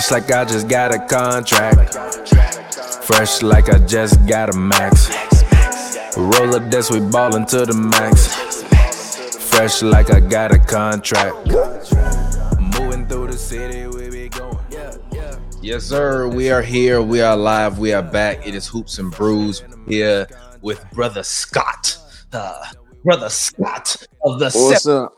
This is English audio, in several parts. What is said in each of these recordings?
Fresh like I just got a contract. Fresh like I just got a max. Roll up this, we ballin' to the max. Fresh like I got a contract. Moving through the city, we be going. Yes, sir. We are here. We are live. We are back. It is Hoops and Brews here with Brother Scott, uh, Brother Scott of the What's Seven up?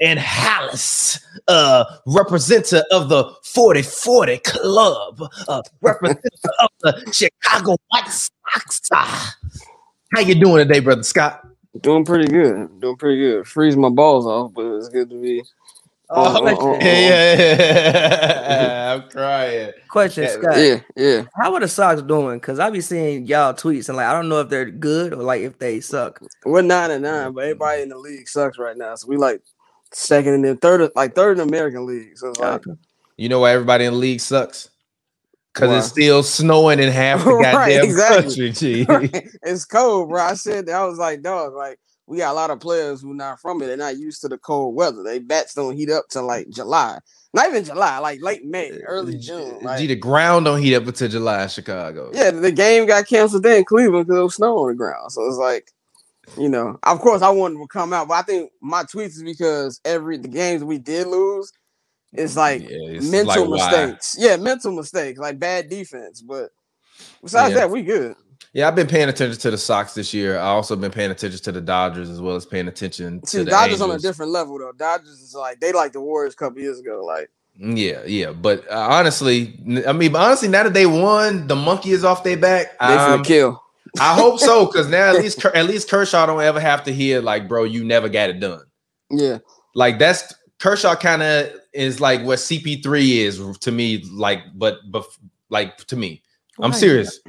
And Hallis, uh, representative of the 4040 Club, uh, representative of the Chicago White Sox. How you doing today, Brother Scott? Doing pretty good. Doing pretty good. Freeze my balls off, but it's good to be. Oh, Oh, oh, oh, oh. yeah, I'm crying. Question, Yeah, Scott. Yeah, yeah. How are the Sox doing? Because I be seeing y'all tweets and like I don't know if they're good or like if they suck. We're nine and nine, but everybody in the league sucks right now. So we like second and then third, like third in American League. So it's like, You know why everybody in the league sucks? Because it's still snowing in half the Right, goddamn exactly. country, G. it's cold, bro. I said that I was like, dog, like we got a lot of players who not from it. They're not used to the cold weather. They bats don't heat up till like July. Not even July, like late May, early June. Like, G, the ground don't heat up until July in Chicago. Yeah, the game got canceled there in Cleveland because there was snow on the ground. So it's like, you know, of course I wanted to come out, but I think my tweets is because every the games we did lose, it's like Yeah, it's mental like, why? mistakes. Yeah, mental mistakes, like bad defense. But besides Yeah. that, we good. Yeah, I've been paying attention to the Sox this year. I also been paying attention to the Dodgers as well as paying attention See, to the Dodgers on a different level though. Dodgers is like they like the Warriors a couple years ago. Like Yeah, yeah, but uh, honestly, I mean, honestly, now that they won, the monkey is off their back. they finna Um, kill. I hope so, because now at least at least Kershaw don't ever have to hear like, bro, you never got it done. Yeah, Like that's Kershaw kind of is like what CP3 is to me, like, but but like to me. I'm Why? serious.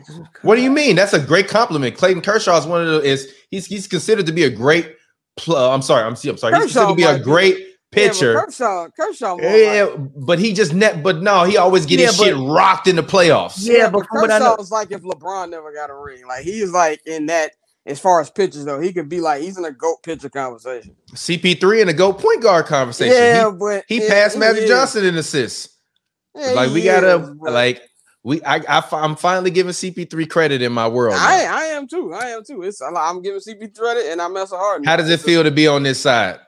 What do you mean? That's a great compliment. Clayton Kershaw is one of the is he's he's considered to be a great. Pl- I'm sorry. I'm, I'm sorry. He's considered to be a great Yeah, pitcher. but Kershaw, Kershaw, more Yeah, like, but he just net. But no, he always get his Yeah, shit rocked in the playoffs. Yeah, yeah, but but I know- Kershaw was like if LeBron never got a ring. Like he is like in that as far as pitchers though, he could be like he's in a goat pitcher conversation. CP3 and a goat point guard conversation. Yeah, but he, he yeah, passed he Magic is. Johnson in assists. Yeah, like we gotta is, like we I, I am finally giving CP3 credit in my world. I. I am too. I am too. It's I'm giving CP3 credit and I'm messing hard. How does it feel to be on this side?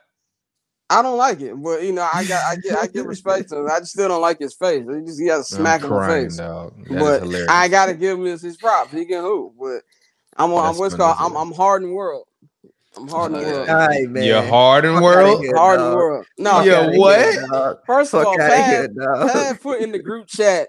I don't like it, but you know I got I get I give respect to him. I just still don't like his face. He just he got a smack I'm him in the face. dog. That is But. I gotta give him his, his props. He can hoop, but I'm on I'm what's called I'm. I'm hard in world. I'm hard in Uh, world. All right, man. You're hard in Fuck world. here, Hard in dog. world. No, Fuck Yeah, what? here. First of Fuck all, out of here, Pat. Pat put in the group chat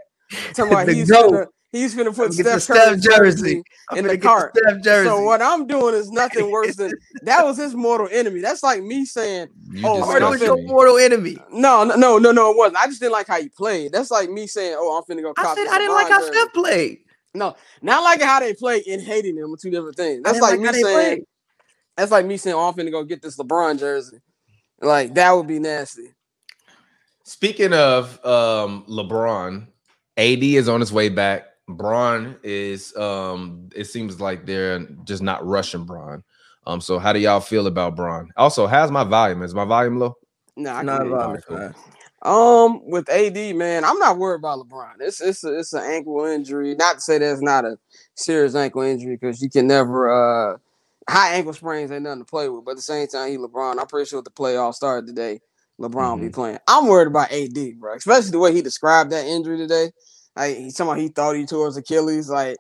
talking about The he's GOAT. gonna he's gonna put Get the Steph Steph jersey. In the cart. Steph jersey. So what I'm doing is nothing worse than that was his mortal enemy. That's like me saying, You Oh, just Harden I'm was disgust your mortal enemy. no, no, no, no, no, it wasn't. I just didn't like how he played. That's like me saying, oh, I'm finna go. I said I didn't LeBron like how jersey. Steph played. No, not liking how they play and hating them are two different things. That's didn't like, me saying, played. that's like me saying, oh, I'm finna go get this LeBron jersey. Like that would be nasty. Speaking of um LeBron, AD is on his way back. Bron is um it seems like they're just not rushing Bron. Um so how do y'all feel about Bron? Also, how's my volume? Is my volume low? Nah, I Not can hear you. cool. Um, with AD, man, I'm not worried about LeBron. It's it's a, it's an ankle injury. Not to say that's not a serious ankle injury because you can never uh high ankle sprains ain't nothing to play with. But at the same time, he LeBron. I'm pretty sure if the playoffs started today, LeBron will be playing. I'm worried about AD, bro, especially the way he described that injury today. Like he's talking about he thought he tore his Achilles, like.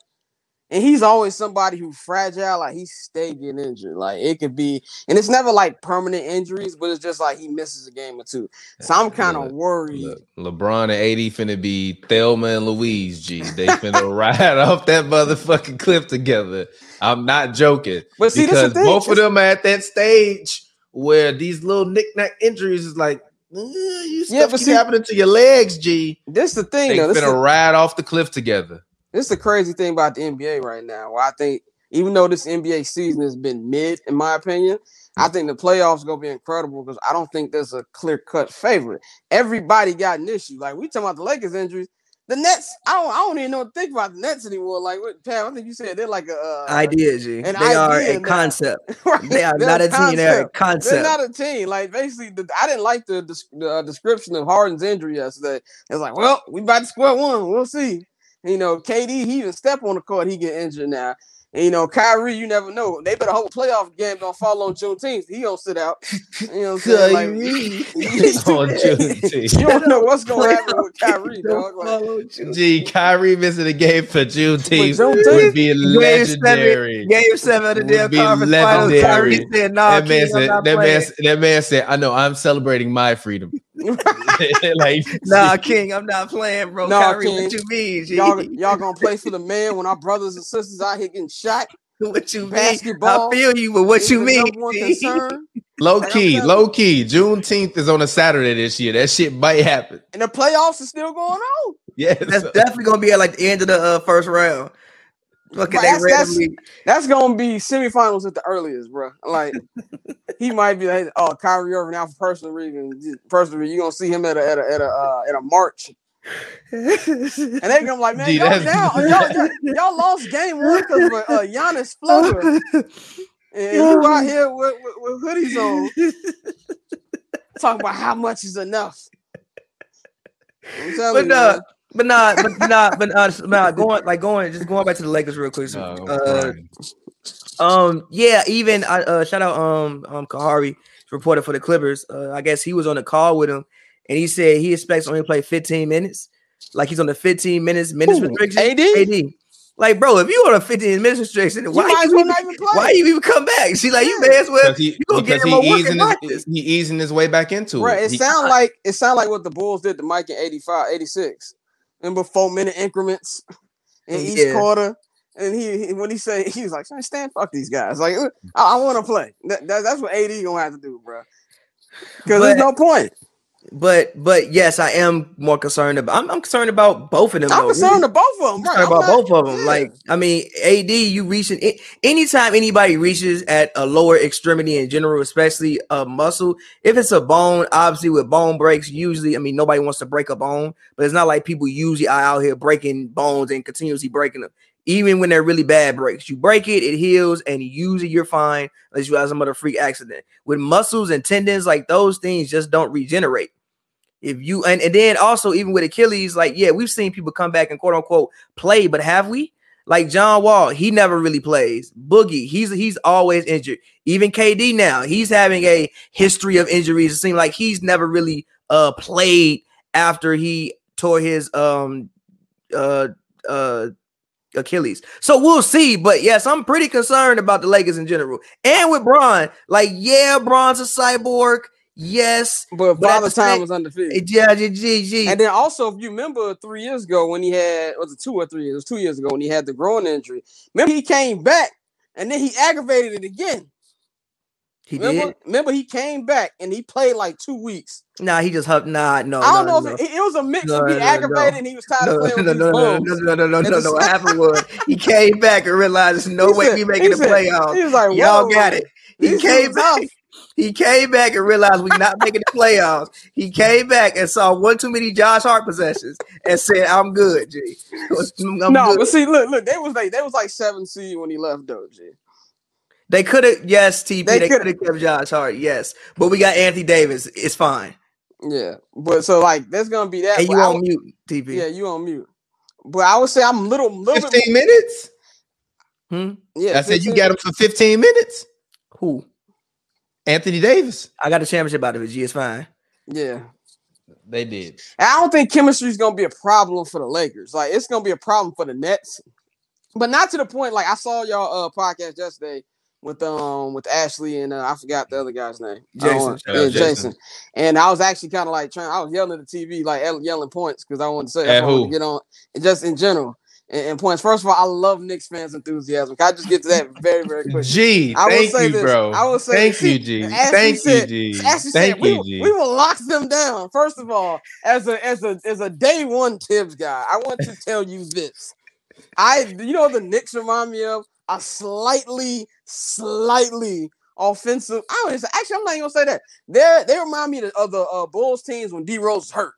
And he's always somebody who's fragile, like he stay getting injured. Like it could be, and it's never like permanent injuries, but it's just like he misses a game or two. So I'm kind of worried. Look, LeBron and AD finna be Thelma and Louise, G. They finna ride off that motherfucking cliff together. I'm not joking. But see, this the because thing. both of them are at that stage where these little knick-knack injuries is like, you Yeah, stuff but keep see- happening to your legs, G. This is the thing, They though. This finna the, ride off the cliff together. this the crazy thing about the NBA right now. Where I think even though this NBA season has been mid, in my opinion, I think the playoffs gonna be incredible because I don't think there's a clear cut favorite. Everybody got an issue. Like we talking about the Lakers injuries, the Nets. I don't. I don't even know what to think about the Nets anymore. Like what, Pam? I think you said they're like a uh, idea, G. an They are a now. concept. right? They are They're not a team. They're a concept. concept. They're not a team. Like basically, the, I didn't like the, the uh, description of Harden's injury yesterday. It's like, well, we about to square one. We'll see. You know, KD, he even step on the court, he get injured now. And, you know, Kyrie, you never know. They better hope a playoff game don't fall on Juneteenth. He don't sit out. You know what I'm saying? Like, on Juneteenth. you don't know what's gonna happen with Kyrie, dog. Like, Follow you. Gee, Kyrie missing a game for Juneteenth Juneteenth? would be Game seven, legendary. game seven of the Would damn be conference finals. Kyrie said, "Nah, that, man King, I'm said, not that, man, that man said, I know I'm celebrating my freedom. like, Nah, King, I'm not playing, bro. Nah, Kyrie, King. what you mean? G? y'all, y'all gonna play for the man when our brothers and sisters out here getting shot? what you mean? Basketball I feel you, but what you mean? number one G? concern. low Like, I'm key, low key. Juneteenth is on a Saturday this year. That shit might happen. And the playoffs are still going on. Yeah, That's definitely gonna be at like the end of the uh, first round. Fucking But they that's- that's- That's gonna be semifinals at the earliest, bro. Like he might be like, oh, Kyrie Irving out for personal reasons. Personal, reason. you gonna see him at a at a at a uh, at a march, and they gonna be like, man, Gee, y'all, that's- now, y'all, y'all, y'all lost game one because of a, a Giannis floater, and you out here with, with, with hoodies on, talking about how much is enough. I'm telling But you, uh, man. but nah, but nah, but uh, nah, going like going, just going back to the Lakers real quick. So, No, uh. Um, yeah, even I uh shout out um um Kahari reported for the Clippers. Uh, I guess he was on the call with him, and he said he expects to only play 15 minutes. Like he's on the 15 minutes minutes Who, restriction. AD? AD. Like, bro, if you on a 15 minutes restriction, why might as you even, not even why you even come back? See, like you Yeah. may as well he, you gonna get because him he work easing in his, practice. he easing his way back into Right. it. It He- sound like it sound like what the Bulls did to Mike in 85, 86. Remember four minute increments in oh, each Yeah. quarter. And he, he when he said he was like, "Man, stand fuck these guys. Like uh, I, I want to play. That, that- that's what AD gonna have to do, bro. Because there's no point. But but yes, I am more concerned about. I'm, I'm concerned about both of them. I'm though, concerned of both of them. Right. about not- both of them. yeah. Like, I mean, AD, you reaching a- anytime anybody reaches at a lower extremity in general, especially a muscle. If it's a bone, obviously with bone breaks, usually, I mean, nobody wants to break a bone, but it's not like people usually are out here breaking bones and continuously breaking them. Even when they're really bad breaks, you break it, it heals, and usually you're fine unless you have some other freak accident. With muscles and tendons, like those things just don't regenerate. If you and, and then also even with Achilles, like yeah, we've seen people come back and quote unquote play, but have we? Like John Wall, he never really plays. Boogie, he's he's always injured. Even KD now, he's having a history of injuries. It seems like he's never really uh played after he tore his um uh uh Achilles. So we'll see. But yes, I'm pretty concerned about the Lakers in general. And with Bron, like, yeah, Bron's a cyborg. Yes. But But Father Time same- was undefeated. It- Yeah, G, G, G. And then also, if you remember three years ago when he had was it two or three years? It was two years ago when he had the groin injury. Remember he came back and then he aggravated it again. He remember, did. remember he came back and he played like two weeks. Nah, he just huffed. Nah, no. I don't no, know no. if it, it was a mix No, of being no, aggravated and he was tired of no, playing no, with no, no, no, no, no, no, no, no. What happened was he came back and realized there's no He way said- we he making the said- playoffs. He was like, Y'all "Whoa, got it. He came back. tough." He came back and realized we're not making the playoffs. He came back and saw one too many Josh Hart possessions and said, "I'm good, G. I'm no, good." but see, look, look, they was like they was like seven seed when he left though, G. They could have, yes, TP. They They, coulda- kept Josh Hart, yes. But we got Anthony Davis. It's fine. Yeah, but so like that's gonna be that. And you on would- mute, TP. Yeah, you on mute. But I would say I'm little, little bit. 15 minutes? Hmm? Yeah, I said you got him for 15 minutes. Who? Anthony Davis. I got the championship out of it. G. It's fine. Yeah, They did. I don't think chemistry is gonna be a problem for the Lakers. Like it's gonna be a problem for the Nets, but not to the point. Like I saw y'all uh podcast yesterday with um with Ashley and uh, I forgot the other guy's name. Jason. want- yeah, Jason. Jason. And I was actually kind of like trying. I was yelling at the TV, like yelling points because I wanted to say At I wanted to get on and just in general. And, and points. First of all, I love Knicks fans' enthusiasm. Can I just get to that very, very quickly? G, I will thank say you, this. bro. I will say thank you, G. Thank said- you, G. Ashley Thank said you, will- G. we will lock them down. First of all, as a as a as a day one Thibs guy, I want to tell you this. I you know the Knicks remind me of a slightly, slightly offensive. I don't even say, actually I'm not even gonna say that. They they remind me of the uh, Bulls teams when D Rose hurt.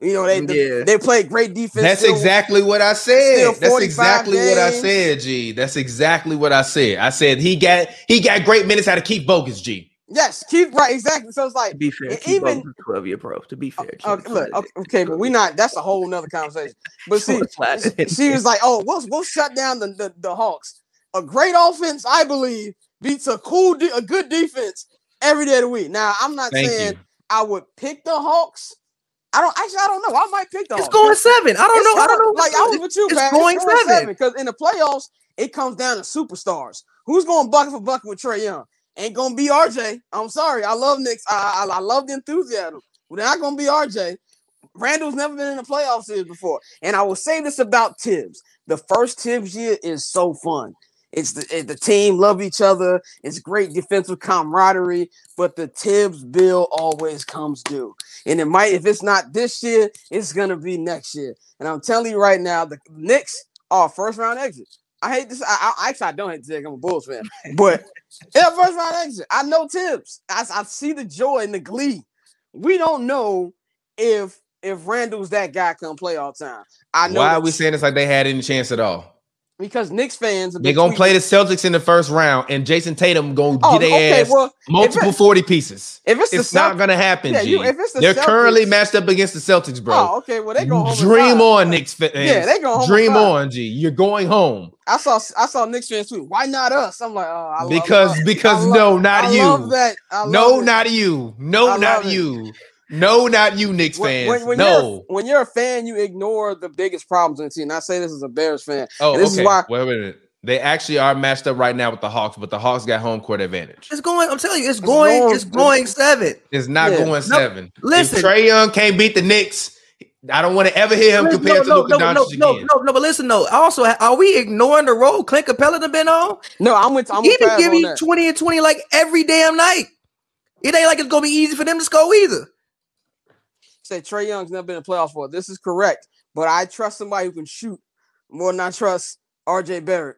You know, they Yeah. they played great defense. That's still- exactly what I said. That's 45 exactly what I said, G. That's exactly what I said. I said he got he got great minutes how to keep bogus, G. Yes, keep right exactly. So it's To like be fair, keep even- up twelve year pro. To be fair, uh, keep look, okay, okay, but we not. That's a whole nother conversation. But see, she was like, "Oh, we'll we'll shut down the the, the Hawks. A great offense, I believe, beats a cool, de- a good defense every day of the week." Now, I'm not Thank saying you. I would pick the Hawks. I don't actually. I don't know. I might pick the It's going seven. I don't It's know. I don't know. Like I was with you, It's man. going seven. because in the playoffs, it comes down to superstars. Who's going bucket for bucket with Trae Young? Ain't gonna be RJ. I'm sorry. I love Knicks. I, I, I love the enthusiasm. They're not gonna be RJ. Randle's never been in the playoff series before. And I will say this about Thibs. The first Thibs year is so fun. It's the, it- the team love each other. It's great defensive camaraderie, but the Thibs bill always comes due. And it might, if it's not this year, it's gonna be next year. And I'm telling you right now, the Knicks are first round exit. I hate this. I, I actually I don't hate to say I'm a Bulls fan, but yeah, first round exit. I know Thibs. I, I see the joy and the glee. We don't know if if Randle's that guy come playoff time. I know Why are we saying it's like they had any chance at all? Because Knicks fans They're gonna tweeting- play the Celtics in the first round, and Jayson Tatum gonna Oh, get their okay. ass Well, multiple 40 pieces. if it's It's not Celtics, gonna happen, Yeah, you- if it's the They're currently Celtics- matched up against the Celtics, bro. oh, okay. Well, they go Dream on, Knicks fans. Yeah, they go Dream on, G. You're going home I saw I saw Knicks fans tweet. Why not us? I'm like, oh, I love- because I love- because no, not I you. love that. I love No, it. not you. No, not it. you. No, not you, Knicks When, fans. when, when no. you're when you're a fan, you ignore the biggest problems in the team. And I say this as a Bears fan. Oh, And this is okay. why- Wait a minute. They actually are matched up right now with the Hawks, but the Hawks got home court advantage. It's going. I'm telling you, it's going. going- It's going seven. It's not Yeah. going No, seven. listen. if Trae Young can't beat the Knicks, I don't want to ever hear him Listen, compared to no, Luka no, Doncic no, no, again. no, no, but listen, though. Also, are we ignoring the role Clint Capela done been on? No, I'm with I'm he with been Pav giving you that. 20 and 20 like every damn night. It ain't like it's gonna be easy for them to score either. Say Trae Young's never been in playoffs for. This is correct, but I trust somebody who can shoot more than I trust R.J. Barrett.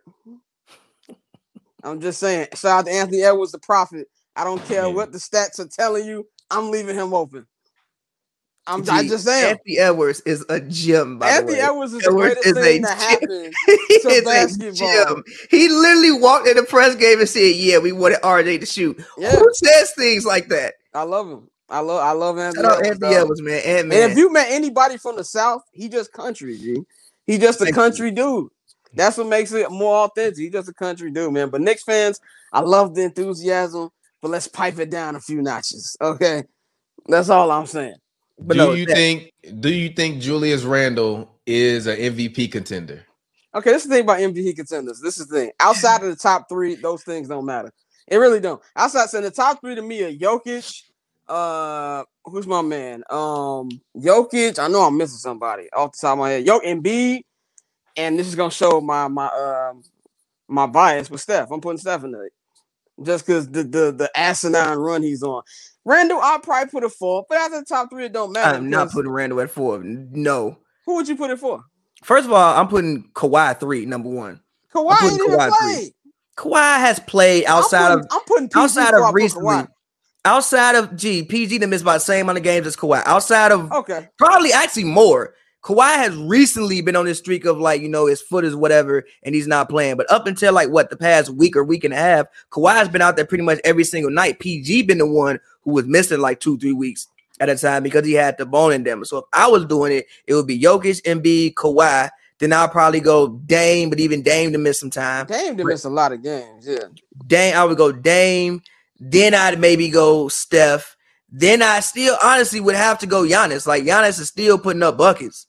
I'm just saying. Shout out to Anthony Edwards, the prophet. I don't care Yeah. what the stats are telling you. I'm leaving him open. I'm I Gee, just saying. Anthony Edwards is a gem, by Anthony the way. Edwards is the greatest is a thing that gem. happened. he to basketball. He literally walked in the press game and said, "Yeah, we wanted RJ to shoot." Yeah. Who says things like that? I love him. I love I love Anthony Shout out Edwards. Anthony dog. Edwards, man. And And if you met anybody from the South, he just country, G. He just a country dude. That's what makes it more authentic. He just a country dude, man. But Knicks fans, I love the enthusiasm, but let's pipe it down a few notches. Okay. That's all I'm saying. but do no, you that- think do you think Julius Randle is an MVP contender? Okay, this is the thing about MVP contenders. This is the thing. Outside of the top three, those things don't matter. It really don't. Outside, so the top three to me are Jokic. Uh, who's my man? Um, Jokic. I know I'm missing somebody off the top of my head. Jokic Embiid, and this is gonna show my my um my bias with Steph. I'm putting Steph in there just because the the the asinine run he's on. Randle, I'll probably put a four, but after the top three, it don't matter. I'm not putting Randle at four. No. Who would you put it for? First of all, I'm putting Kawhi three, number one. Kawhi putting Kawhi three. Kawhi has played outside I'm of I'm putting outside of recently. Outside of G, PG that missed about the same amount of games as Kawhi. Outside of Okay. probably actually more. Kawhi has recently been on this streak of like, you know, his foot is whatever and he's not playing. But up until like what the past week or week and a half, Kawhi's been out there pretty much every single night. PG been the one who was missing like two, three weeks at a time because he had the bone in them. So if I was doing it, it would be Jokic, Embiid, Kawhi. Then I'll probably go Dame, but even Dame to miss some time. Dame did miss a lot of games. Yeah. Dame, I would go Dame. Then I'd maybe go Steph. Then I still honestly would have to go Giannis. Like Giannis is still putting up buckets.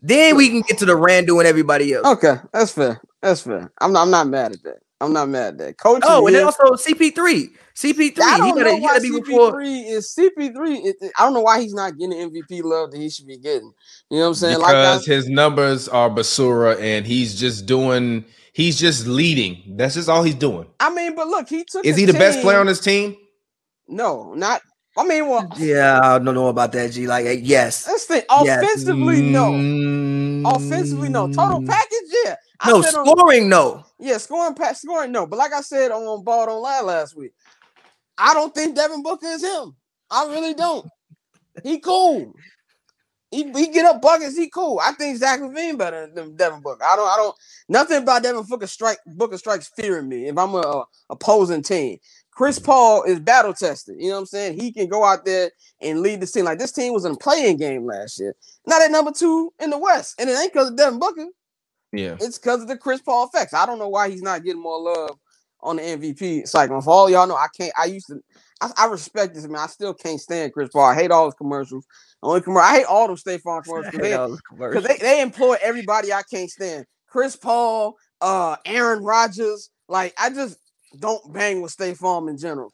Then we can get to the Randle and everybody else. Okay, that's fair. That's fair. I'm not, I'm not mad at that. I'm not mad at that. Coach. Oh, and then also CP3. CP3. I don't gotta, know why gotta be before. CP3 is CP3. It, it- I don't know why he's not getting the MVP love that he should be getting. You know what I'm saying? Like I, Because his numbers are basura and he's just doing he's just leading. That's just all he's doing. I mean, but look, he took. Is the he the best player on his team? No, not. I mean, well, Yeah, I don't know about that, G. Like, yes. let's think. Yes. Offensively, no. Mm, Offensively, no. Total package, yeah. I No, said on- scoring, no. Yeah, scoring, pass, scoring, no. But like I said on Ball Don't Lie last week, I don't think Devin Booker is him. I really don't. He cool. He, he get up buckets. He cool. I think Zach LaVine better than Devin Booker. I don't. I don't. Nothing about Devin Booker strike Booker strikes fear in me. If I'm a, a opposing team, Chris Paul is battle tested. You know what I'm saying? He can go out there and lead the team. Like this team was in a playing game last year. Not at number two in the West, and it ain't because of Devin Booker. Yeah. It's because of the Chris Paul effects. I don't know why he's not getting more love on the MVP cycle. For all y'all know, I can't. I used to. I, I respect this man. I still can't stand Chris Paul. I hate all his commercials. Only commercial. I hate all them State Farm commercials because they, they, they employ everybody I can't stand. Chris Paul, uh, Aaron Rodgers. Like I just don't bang with State Farm in general.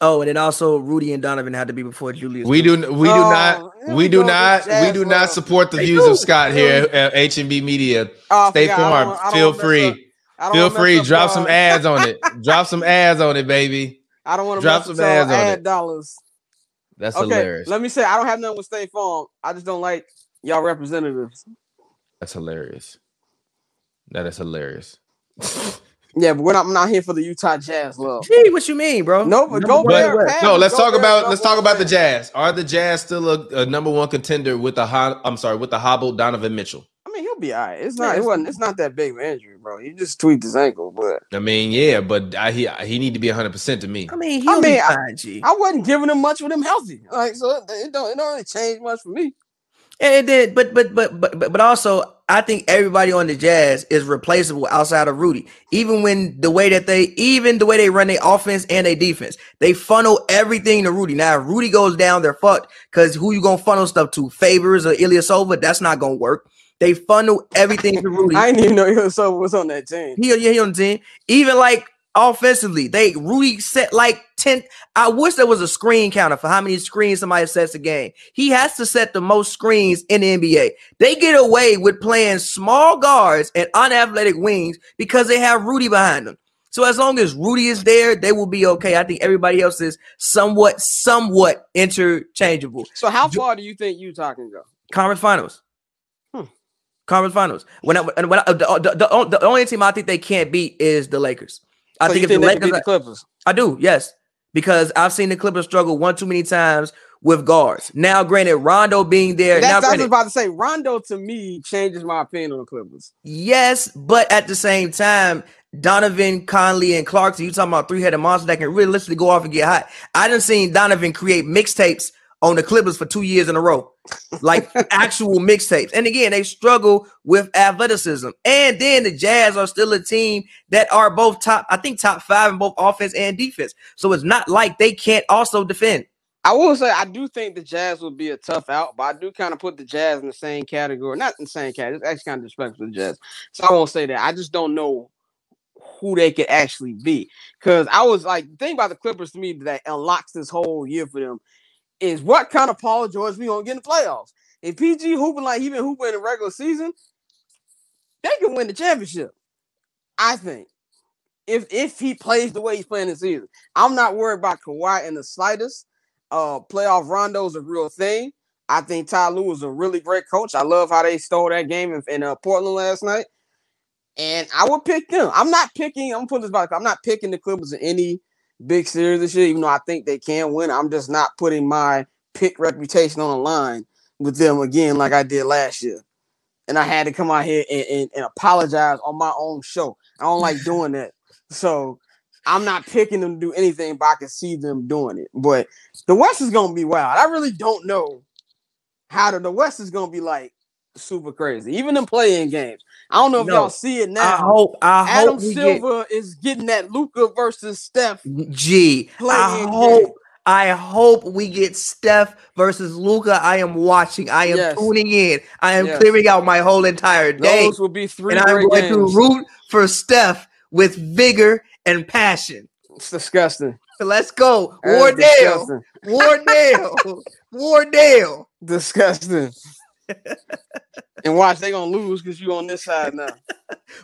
Oh, and then also Rudy and Donovan had to be before Julius. We do we do Oh, not we we do not we do not support the They views do. of Scott here at H and B Media. Oh, I State forgot. Farm, don't wanna- I don't feel wanna free. Up- I don't Feel free, up, drop some ads on it. drop some ads on it, baby. I don't want to drop some some ads on ad it. dollars. That's Okay, hilarious. let me say I don't have nothing with State Farm. I just don't like y'all representatives. That's hilarious. That is hilarious. Yeah, but we're not, I'm not here for the Utah Jazz love. Gee, what you mean, bro? No, but Number go one there, No, let's Go talk there, about let's talk about the. Jazz. Are the Jazz still a, a number one contender with the I'm sorry with the hobbled Donovan Mitchell? I mean, he'll be all right. It's not. It wasn't. It's not that big of an injury, bro. He just tweaked his ankle, but I mean, yeah, but I, he he need to be 100 percent to me. I mean, he'll mean, be I- fine, G. I wasn't giving him much with him healthy. Like, so it, it don't. It don't really change much for me. And then, but but but but but but also, I think everybody on the Jazz is replaceable outside of Rudy. Even when the way that they, even the way they run their offense and their defense, they funnel everything to Rudy. Now, if Rudy goes down, they're fucked. Because who you gonna funnel stuff to? Favors or Ilyasova? That's not gonna work. They funnel everything to Rudy. I didn't even know Ilyasova was on that team. He, yeah, he on the team. Even like offensively, they Rudy set like 10. I wish there was a screen counter for how many screens somebody sets a game. He has to set the most screens in the NBA. They get away with playing small guards and unathletic wings because they have Rudy behind them. So as long as Rudy is there, they will be okay. I think everybody else is somewhat, somewhat interchangeable. So how far do you think Utah can go? Conference finals. Conference finals. When I, when I, the, the, the, the only team I think they can't beat is the Lakers. I So think if the think can Lakers, beat the Clippers. I do, yes, because I've seen the Clippers struggle one too many times with guards. Now, granted, Rondo being there, That's, now what I was about to say. Rondo to me changes my opinion on the Clippers. yes, but at the same time, Donovan, Conley, and Clarkson, you talking about three-headed monster that can realistically go off and get hot. I done seen Donovan create mixtapes on the Clippers for two years in a row, like actual mixtapes. And again, they struggle with athleticism. And then the Jazz are still a team that are both top, I think top five in both offense and defense. So it's not like they can't also defend. I will say I do think the Jazz will be a tough out, but I do kind of put the Jazz in the same category. Not in the same category. It's actually kind of disrespectful to the Jazz. So I won't say that. I just don't know who they could actually be. Because I was like, the thing about the Clippers to me that unlocks this whole year for them is what kind of Paul George we gonna get in the playoffs. If PG hooping like he been hooping in the regular season, they can win the championship. I think. If if he plays the way he's playing this season. I'm not worried about Kawhi in the slightest. Uh playoff Rondo is a real thing. I think Ty Lue is a really great coach. I love how they stole that game in, in uh, Portland last night. And I would pick them. I'm not picking, I'm putting this back. I'm not picking the Clippers in any big series this year, even though I think they can win. I'm just not putting my pick reputation on the line with them again like I did last year. And I had to come out here and, and, and apologize on my own show. I don't like doing that. So I'm not picking them to do anything, but I can see them doing it. But the West is gonna be wild. I really don't know how the, the West is gonna be like super crazy. Even in playing games. I don't know if No. y'all see it now. I hope, I Adam hope Silver is getting that Luka versus Steph. get G. I hope. game. I hope we get Steph versus Luka. I am watching. I am Yes. tuning in. I am Yes. clearing out my whole entire day. Those will be three and I'm going games. to root for Steph with vigor and passion. It's disgusting. So let's go, That is Wardell, disgusting. Wardell, Wardell. Disgusting. and watch, they gonna lose because you on this side now.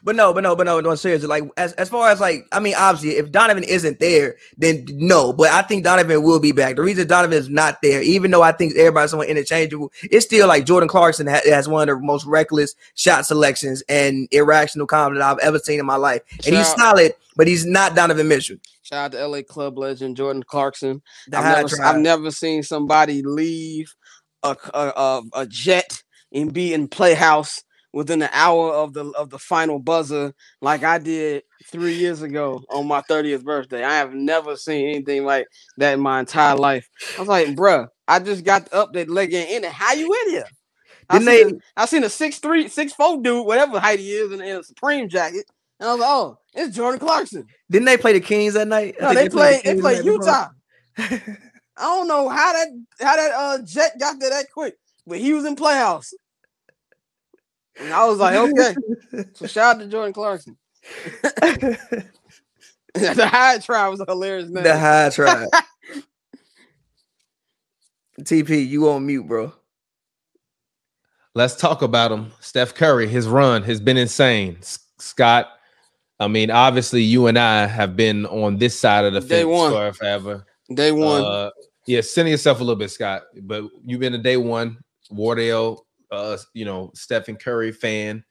But no, but no, but no, no, seriously. Like as, as far as like, I mean, obviously, if Donovan isn't there, then no. But I think Donovan will be back. The reason Donovan is not there, even though I think everybody's somewhat interchangeable, it's still like Jordan Clarkson ha- has one of the most reckless shot selections and irrational confidence I've ever seen in my life. And he's solid, but he's not Donovan Mitchell. Shout out to LA club legend Jordan Clarkson. I've never. I've never seen somebody leave a a, a, jet and be in Playhouse within an hour of the of the final buzzer, like I did three years ago on my 30th birthday. I have never seen anything like that in my entire life. I was like, bruh, I just got the update leg in it. How you in here? I seen, they- a, I seen a six three, six four dude, whatever height he is, in, in a Supreme jacket. And I was like, oh, it's Jordan Clarkson. Didn't they play the Kings that night? No, they played the they Kings played the night before. Utah. I don't know how that how that uh jet got there that quick, but he was in Playhouse. And I was like, okay. So shout out to Jordan Clarkson. the high try was a hilarious name. the high tribe. TP, you on mute, bro. Let's talk about him. Steph Curry, his run has been insane. S- Scott, I mean, obviously, you and I have been on this side of the Day fence one. for forever. Day one. Uh, yeah, center yourself a little bit, Scott. But you've been a day one Wardell, uh, you know, Stephen Curry fan,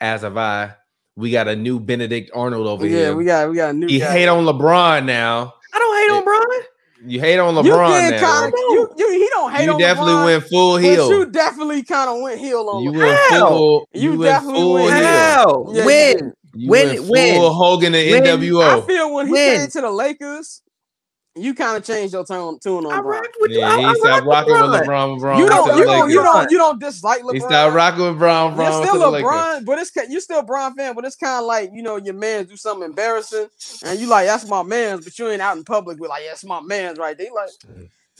as have I. We got a new Benedict Arnold over yeah, here. Yeah, we got we got a new you guy. hate on LeBron now. I don't hate on Bron. You hate on you LeBron did now. kind of you, you he don't hate on. You on definitely LeBron, went full but heel. you definitely kind of went heel on You him. went How? full. You You, went definitely full went heel. heel. Yeah, you when? You When- went full when? Hogan and When? NWO. I feel when he When? came to the Lakers, you kind of changed your tone tune on I Bron. rocked with you. yeah, I, he I stopped rocked rocking with with LeBron. LeBron. LeBron You don't, you don't, you don't, you don't dislike LeBron. He stopped rocking with Brown. You're still the a Lakers. But it's ca- you still a Bron fan, but it's kind of like you know your man's do something embarrassing, and you like that's my man's, but you ain't out in public with like that's my man's right there. You like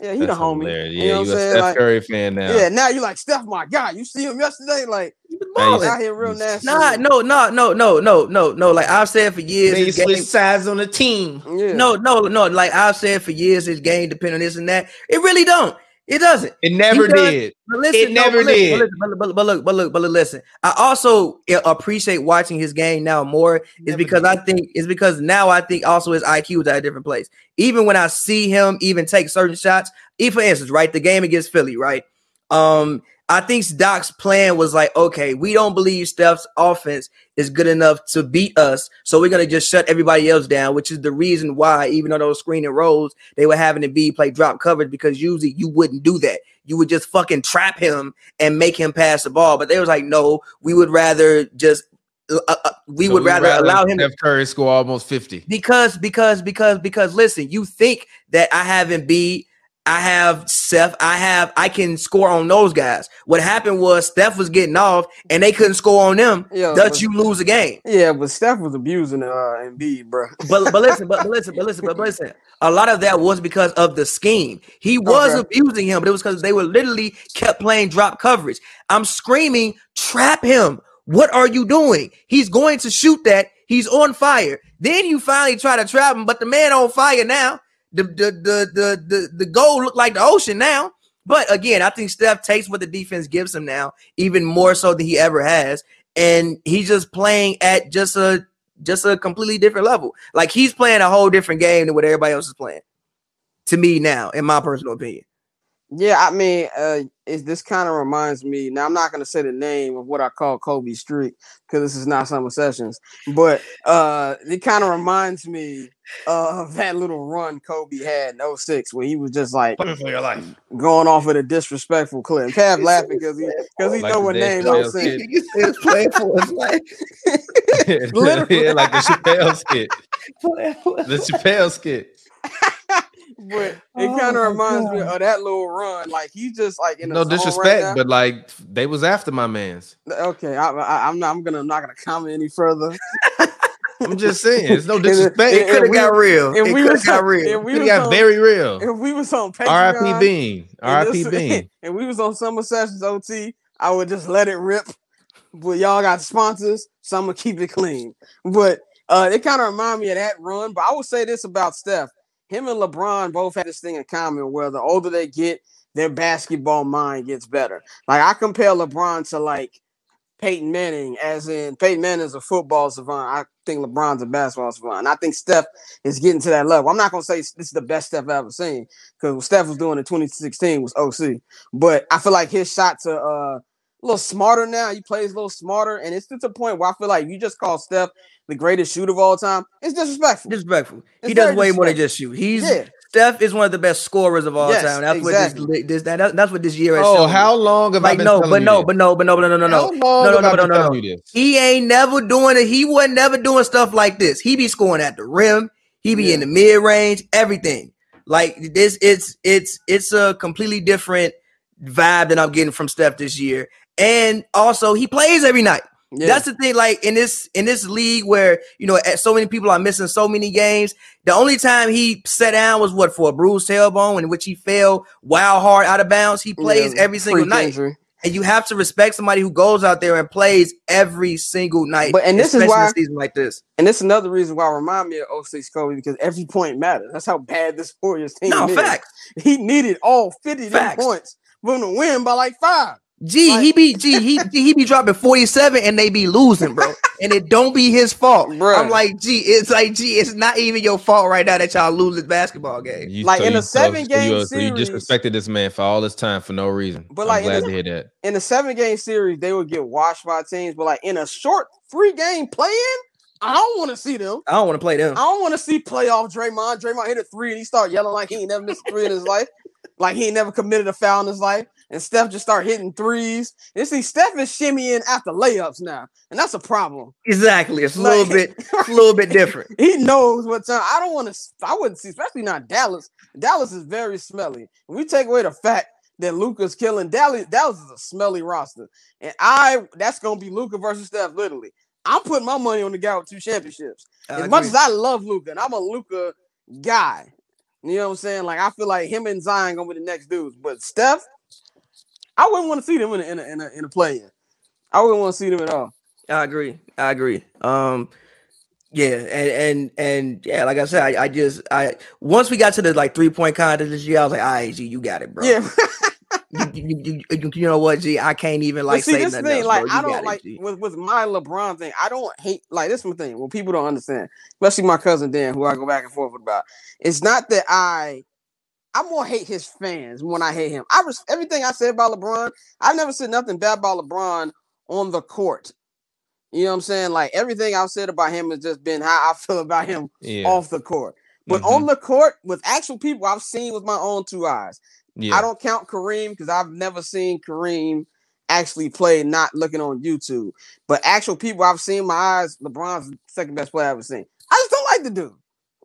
yeah, he That's the homie. hilarious. You Yeah, know what you I'm a saying? Steph Like, Curry fan now. yeah, now you like Steph, my guy. You see him yesterday, like He was Hey, balling. out here real nasty. Nah, no, no, no, no, no, no, no. Like I've said for years, Then you his switch sides on the team. yeah, no, no, no. Like I've said for years, his game depend on this and that. It really don't. It doesn't. It never does- did. But listen, It no, never but listen, did. But, listen, but, but, but look, but look, but look, listen. I also appreciate watching his game now more. Is because did. I think is because now I think also his IQ is at a different place. Even when I see him even take certain shots, even for instance, right, the game against Philly, right. Um, I think Doc's plan was like, okay, we don't believe Steph's offense is good enough to beat us, so we're gonna just shut everybody else down, which is the reason why, even on those screening rolls, they were having to be play drop coverage because usually you wouldn't do that. You would just fucking trap him and make him pass the ball. But they was like, no, we would rather just, uh, uh, we So would rather, allow him to Steph Curry score almost 50. because because because because listen, you think that I have Embiid, I have Seth, I have I can score on those guys. What happened was Steph was getting off and they couldn't score on them. Yeah, but- you lose a game. yeah, but Steph was abusing uh Embiid, bro. But but listen, but, but listen, but listen, but listen. A lot of that was because of the scheme. He was Okay. abusing him, but it was because they were literally kept playing drop coverage. I'm screaming, trap him. What are you doing? He's going to shoot that. He's on fire. Then you finally try to trap him, but the man on fire now. The the the the the, the goal look like the ocean now. But again, I think Steph takes what the defense gives him now, even more so than he ever has. And he's just playing at just a just a completely different level. Like he's playing a whole different game than what everybody else is playing. To me now, in my personal opinion. Yeah, I mean, uh, is this kind of reminds me. Now, I'm not going to say the name of what I call Kobe Streak because this is not Summer Sessions, but uh, it kind of reminds me of that little run Kobe had in 06 where he was just like for your life. going off with a disrespectful clip. Kev laughing because he because he Like know what name I'm saying. skit. You said it's playing for his life. Literally. yeah, like the Chappelle skit. Playing for his The life. Chappelle skit. But it Oh kind of my reminds me of that little run. Like he's just like in No the disrespect, right but like they was after my man's. okay, I, I, I'm not. I'm gonna I'm not gonna comment any further. I'm just saying, it's no it- disrespect. It could have got real. It we could was have got real. if we It was got on- very real. if we was on R.I.P. Patreon, Bean. R.I.P. this- Bean. and we was on Summer Sessions OT, I would just let it rip. But y'all got sponsors, so I'm gonna keep it clean. But uh, it kind of remind me of that run. But I would say this about Steph: him and LeBron both had this thing in common, where the older they get, their basketball mind gets better. Like I compare LeBron to like Peyton Manning, as in Peyton Manning is a football savant. I think LeBron's a basketball savant. I think Steph is getting to that level. I'm not gonna say this is the best Steph I've ever seen because what Steph was doing in 2016 was OC. But I feel like his shot to uh, a little smarter now. He plays a little smarter, and it's to the point where I feel like you just call Steph the greatest shooter of all time. It's disrespectful. Disrespectful. He does way more than just shoot. He's yeah, Steph is one of the best scorers of all Yes, time. That's exactly. what this, this that, that's what this year has Oh, shown. how long have I been no, telling but you no, but no, but no, but no, no, no, How no. long No, no, have no, I no, no, no. He ain't never doing it. He wasn't never doing stuff like this. He be scoring at the rim. He be in the mid range. Everything like this. It's it's it's a completely different vibe that I'm getting from Steph this year. And also, he plays every night. Yeah. That's the thing. Like in this in this league where you know so many people are missing so many games. The only time he sat down was what for a bruised tailbone, in which he fell wild hard out of bounds. He plays Yeah, every single night, injury. and you have to respect somebody who goes out there and plays every single night. But- and this is why- a season like this. And this is another reason why I remind me of 06 Kobe because every point matters. That's how bad this Warriors team No is. facts. He needed all 50 of them Facts. points for him to win by like five. G, Like- he be G, he he be dropping 47 and they be losing, bro. and it don't be his fault. Bro. I'm like, G, it's like G, it's not even your fault right now that y'all lose this basketball game. You- Like, in a so- seven-game you, so you disrespected this man for all this time for no reason. But, I'm like, in glad a- to hear that. In a seven game series, they would get washed by teams, but like in a short three game playing, I don't want to see them. I don't want to play them. I don't want to see playoff Draymond. Draymond hit a three and he start yelling like he ain't never missed a three in his life, like he ain't never committed a foul in his life. And Steph just start hitting threes. And see, Steph is shimmying after layups now, and that's a problem. Exactly. It's a Like- little bit, a little bit different. He knows what time. I don't want to. I wouldn't see, especially not Dallas. Dallas is very smelly. When we take away the fact that Luka's killing Dallas, Dallas is a smelly roster, and I that's gonna be Luka versus Steph. Literally, I'm putting my money on the guy with two championships. I as much as I love Luka, and I'm a Luka guy, you know what I'm saying? Like I feel like him and Zion gonna be the next dudes, but Steph, I wouldn't want to see them in a in a in a, in a play. I wouldn't want to see them at all. I agree. I agree. Um, yeah, and and and yeah, like I said, I, I just I once we got to the like three point contest this year, I was like, all right, G, you got it, bro. Yeah. you, you, you, you, know what, G, I can't even like but see, say this nothing thing, else, like. I don't like with with my LeBron thing. I don't hate like this. One thing, what people don't understand, especially my cousin Dan, who I go back and forth with about. It's not that I, I more hate his fans when I hate him. I res- everything I said about LeBron. I've never said nothing bad about LeBron on the court. You know what I'm saying? Like everything I've said about him has just been how I feel about him Yeah. off the court. But Mhm. on the court with actual people I've seen with my own two eyes. yeah. I don't count Kareem because I've never seen Kareem actually play not looking on YouTube. But actual people I've seen my eyes, LeBron's the second best player I've ever seen. I just don't like the dude.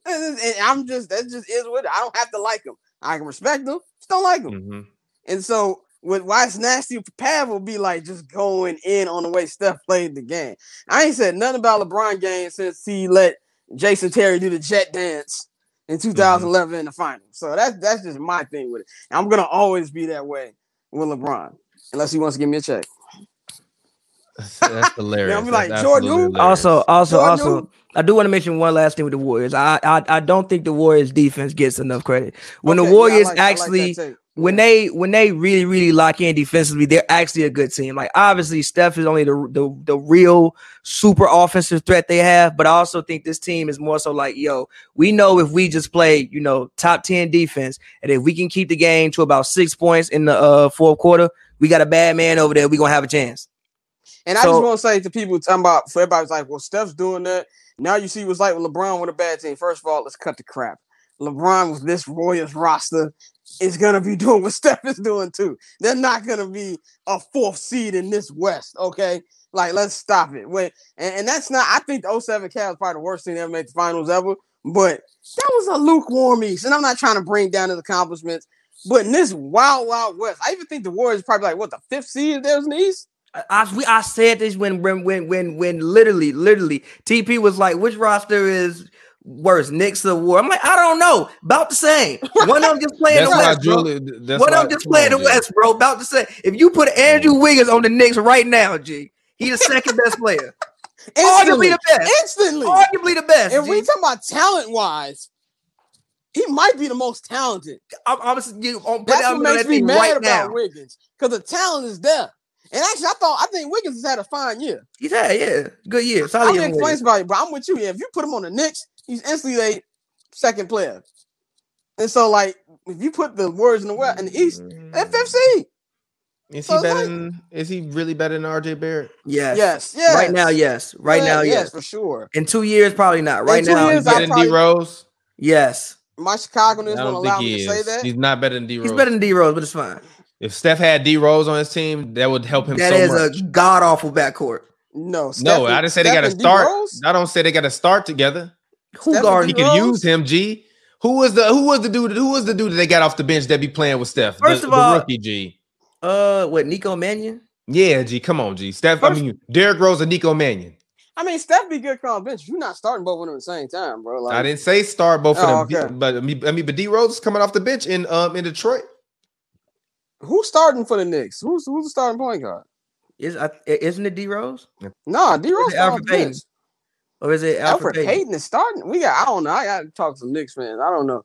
And, and I'm just that just is what. I don't have to like him. I can respect him, just don't like him. Mhm. And so with why it's nasty for Pav will be like just going in on the way Steph played the game. I ain't said nothing about LeBron game since he let Jason Terry do the jet dance in 2011 in the finals. So that's that's just my thing with it. I'm gonna always be that way with LeBron, unless he wants to give me a check. That's, that's hilarious. be That's like, Jordan, who- Also, also, Jordan, also, who- I do want to mention one last thing with the Warriors. I, I, I don't think the Warriors defense gets enough credit. When Okay, the Warriors like- I like actually, take. when they, when they really, really lock in defensively, they're actually a good team. Like obviously, Steph is only the, the, the real super offensive threat they have, but I also think this team is more so like, yo, we know if we just play, you know, top ten defense, and if we can keep the game to about six points in the uh, fourth quarter, we got a bad man over there. We gonna have a chance. And I So- just want to say to people talking about for everybody's like, well, Steph's doing that. Now you see what's like with LeBron with a bad team. First of all, let's cut the crap. LeBron with this Warriors roster is gonna be doing what Steph is doing too. They're not gonna be a fourth seed in this West. Okay, like let's stop it. Wait, and, and that's not. I think the 07 Cavs probably the worst team to ever made the finals ever. But that was a lukewarm East, and I'm not trying to bring down his accomplishments. But in this wild, wild West, I even think the Warriors probably like what the fifth seed if there's in the East. I, we, I said this when when when when when literally literally TP was like, which roster is worse, Knicks or War? I'm like, I don't know, about the same. One of them just playing the West, bro. Julie. That's One of them just playing the. West, bro. About to say, if you put Andrew mm. Wiggins on the Knicks right now, G, he's the second best player, Instantly, arguably the best, instantly. arguably the best. If G. we talking about talent wise, he might be the most talented. I'm, I'm, you, I'm That's what makes that me mad right about now. Wiggins because the talent is there. And actually, I thought I think Wiggins has had a fine year. He's had yeah, good year, I solid don't year. think for complaints Wiggins. about it, but I'm with you. Yeah, if you put him on the Knicks, he's instantly a second player. And so, like, if you put the Warriors in the West in the East, they're fifth. Is So he better like- than? Is he really better than RJ Barrett? Yes, Yes, yes. right now, yes, right Yeah, now, yes, yes. for sure. In two years, probably not. Right now, years, yes. I Better than D Rose? yes. My Chicago I niggas won't don't allow me to say that. He's not better than D Rose. He's better than D Rose, but it's fine. If Steph had D Rose on his team, that would help him That so is much. a god awful backcourt. No, Steph no, and- I didn't say they got to and D start. Rose? I don't say they got to start together. Who Steph guard? He D could use him. G. Who was the Who was the dude? Who was the dude that they got off the bench that be playing with Steph? First the, of the all- rookie G. Uh, what Nico Mannion? Yeah, G. Come on, G. Steph. First- I mean, Derrick Rose and Nico Mannion. I mean, Steph be good on bench. You're not starting both of them at the same time, bro. Like, I didn't say start both Oh, of them, okay. but I mean, I mean, but D Rose is coming off the bench in um in Detroit. Who's starting for the Knicks? Who's who's the starting point guard? Is I, isn't it D Rose Nah, D Rose it starting on Elfrid Payton? or is it Elfrid, Elfrid Payton? Payton is starting. We got. I don't know. I got to talk to some Knicks fans. I don't know.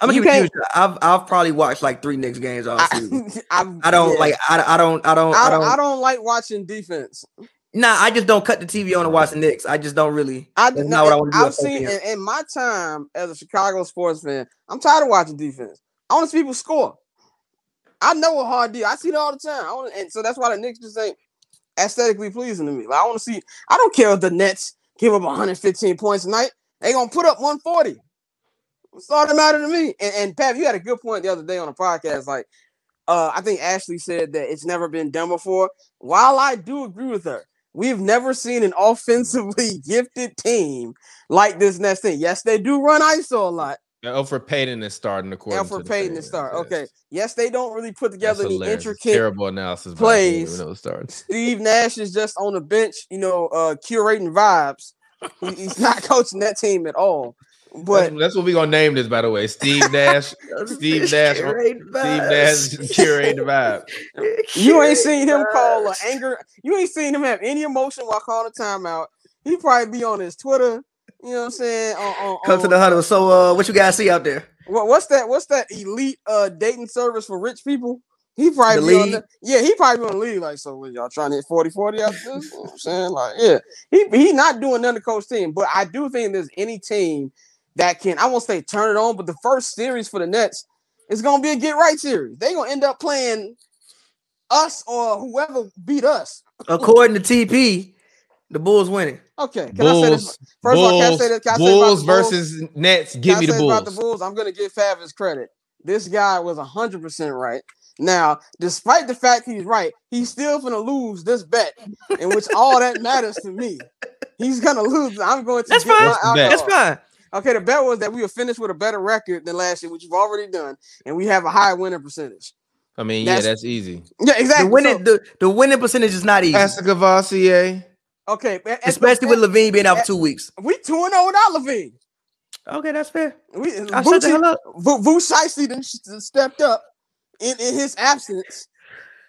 I'm gonna You give it to can't- I've I've probably watched like three Knicks games all I, season. I, I don't yeah. like. I, I don't. I don't. I, I don't. I don't like watching defense. Nah, I just don't cut the TV on and watch the Knicks. I just don't really. I That's no, not what I wanna do I've seen in, in my time as a Chicago sports fan. I'm tired of watching defense. I want to see people score. I know a hard deal. I see it all the time. And so that's why the Knicks just ain't aesthetically pleasing to me. Like I want to see. I don't care if the Nets give up 115 points tonight. They gonna put up 140. It's all that matter to me? And, and Pat, you had a good point the other day on a podcast. Like, uh, I think Ashley said that it's never been done before. While I do agree with her, we've never seen an offensively gifted team like this next thing. Yes, they do run ISO a lot. Elfrid Payton is starting according Elfrid to Payton is fans, start. yes. Okay. Yes, they don't really put That's together any hilarious. It's intricate terrible analysis. plays. Payton when it starts. Steve Nash is just on the bench, you know, uh curating vibes. He's not coaching that team at all. But that's, that's what we're gonna name this, by the way. Steve Nash. Steve Nash- Curate Steve. Nash curating the vibe. you ain't seen him call an anger. You ain't seen him have any emotion while calling a timeout. He probably be on his Twitter. You know what I'm saying? On, on, Come to the huddle. So, uh, what you guys see out there? What, what's that? What's that elite uh dating service for rich people? He probably on the, yeah, he probably on the league. Like, so what, y'all trying to hit 40 40 after this? You know what I'm saying? Like, yeah, he he not doing none of coach team, but I do think there's any team that can, I won't say turn it on, but the first series for the Nets is gonna be a get right series. They gonna end up playing us or whoever beat us. According to TP, the Bulls winning. Okay, can I say this? Bulls, of all, can I Bulls, say this? Can I say about Bulls the Bulls? versus Nets. Can Give I me the say about Bulls. the Bulls. I'm gonna give Fav his credit. This guy was hundred percent right. Now, despite the fact he's right, he's still gonna lose this bet, in which all that matters to me. He's gonna lose. I'm going to That's get fine. my What's? That's fine. Okay, the bet was that we would finish with a better record than last year, which you've already done, and we have a high winning percentage. I mean, yeah, That's- that's easy. Yeah, exactly. The winning, So, the, the winning percentage is not easy, That's the Cavassier. Okay, at- at the- especially with LaVine being out for two weeks. we two and zero without LaVine. Okay, that's fair. We I shut the hell up. Vu Vu Shiesty done stepped up in, in his absence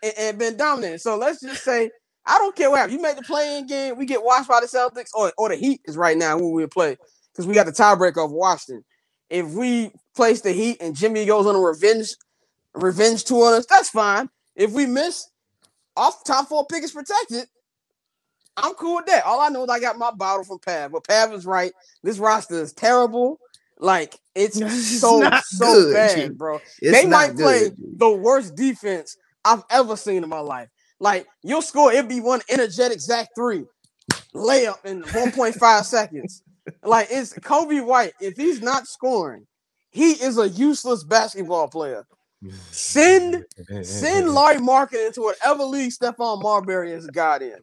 and, and been dominant. So let's just say, I don't care what happens. You make the playing game, we get washed by the Celtics, or, or the Heat is right now when we play because we got the tiebreaker of Washington. If we place the Heat and Jimmy goes on a revenge revenge tour on us, that's fine. If we miss, off top four pick is protected. I'm cool with that. All I know is I got my bottle from Pav, but Pav is right. This roster is terrible. Like it's It's so so good, bad, G. bro. It's they might play G. the worst defense I've ever seen in my life. Like you'll score, it'd be one energetic Zach three layup in 1.5 seconds. Like it's Coby White. If he's not scoring, he is a useless basketball player. Send send Lauri Markkanen into whatever league Stephon Marbury has got in.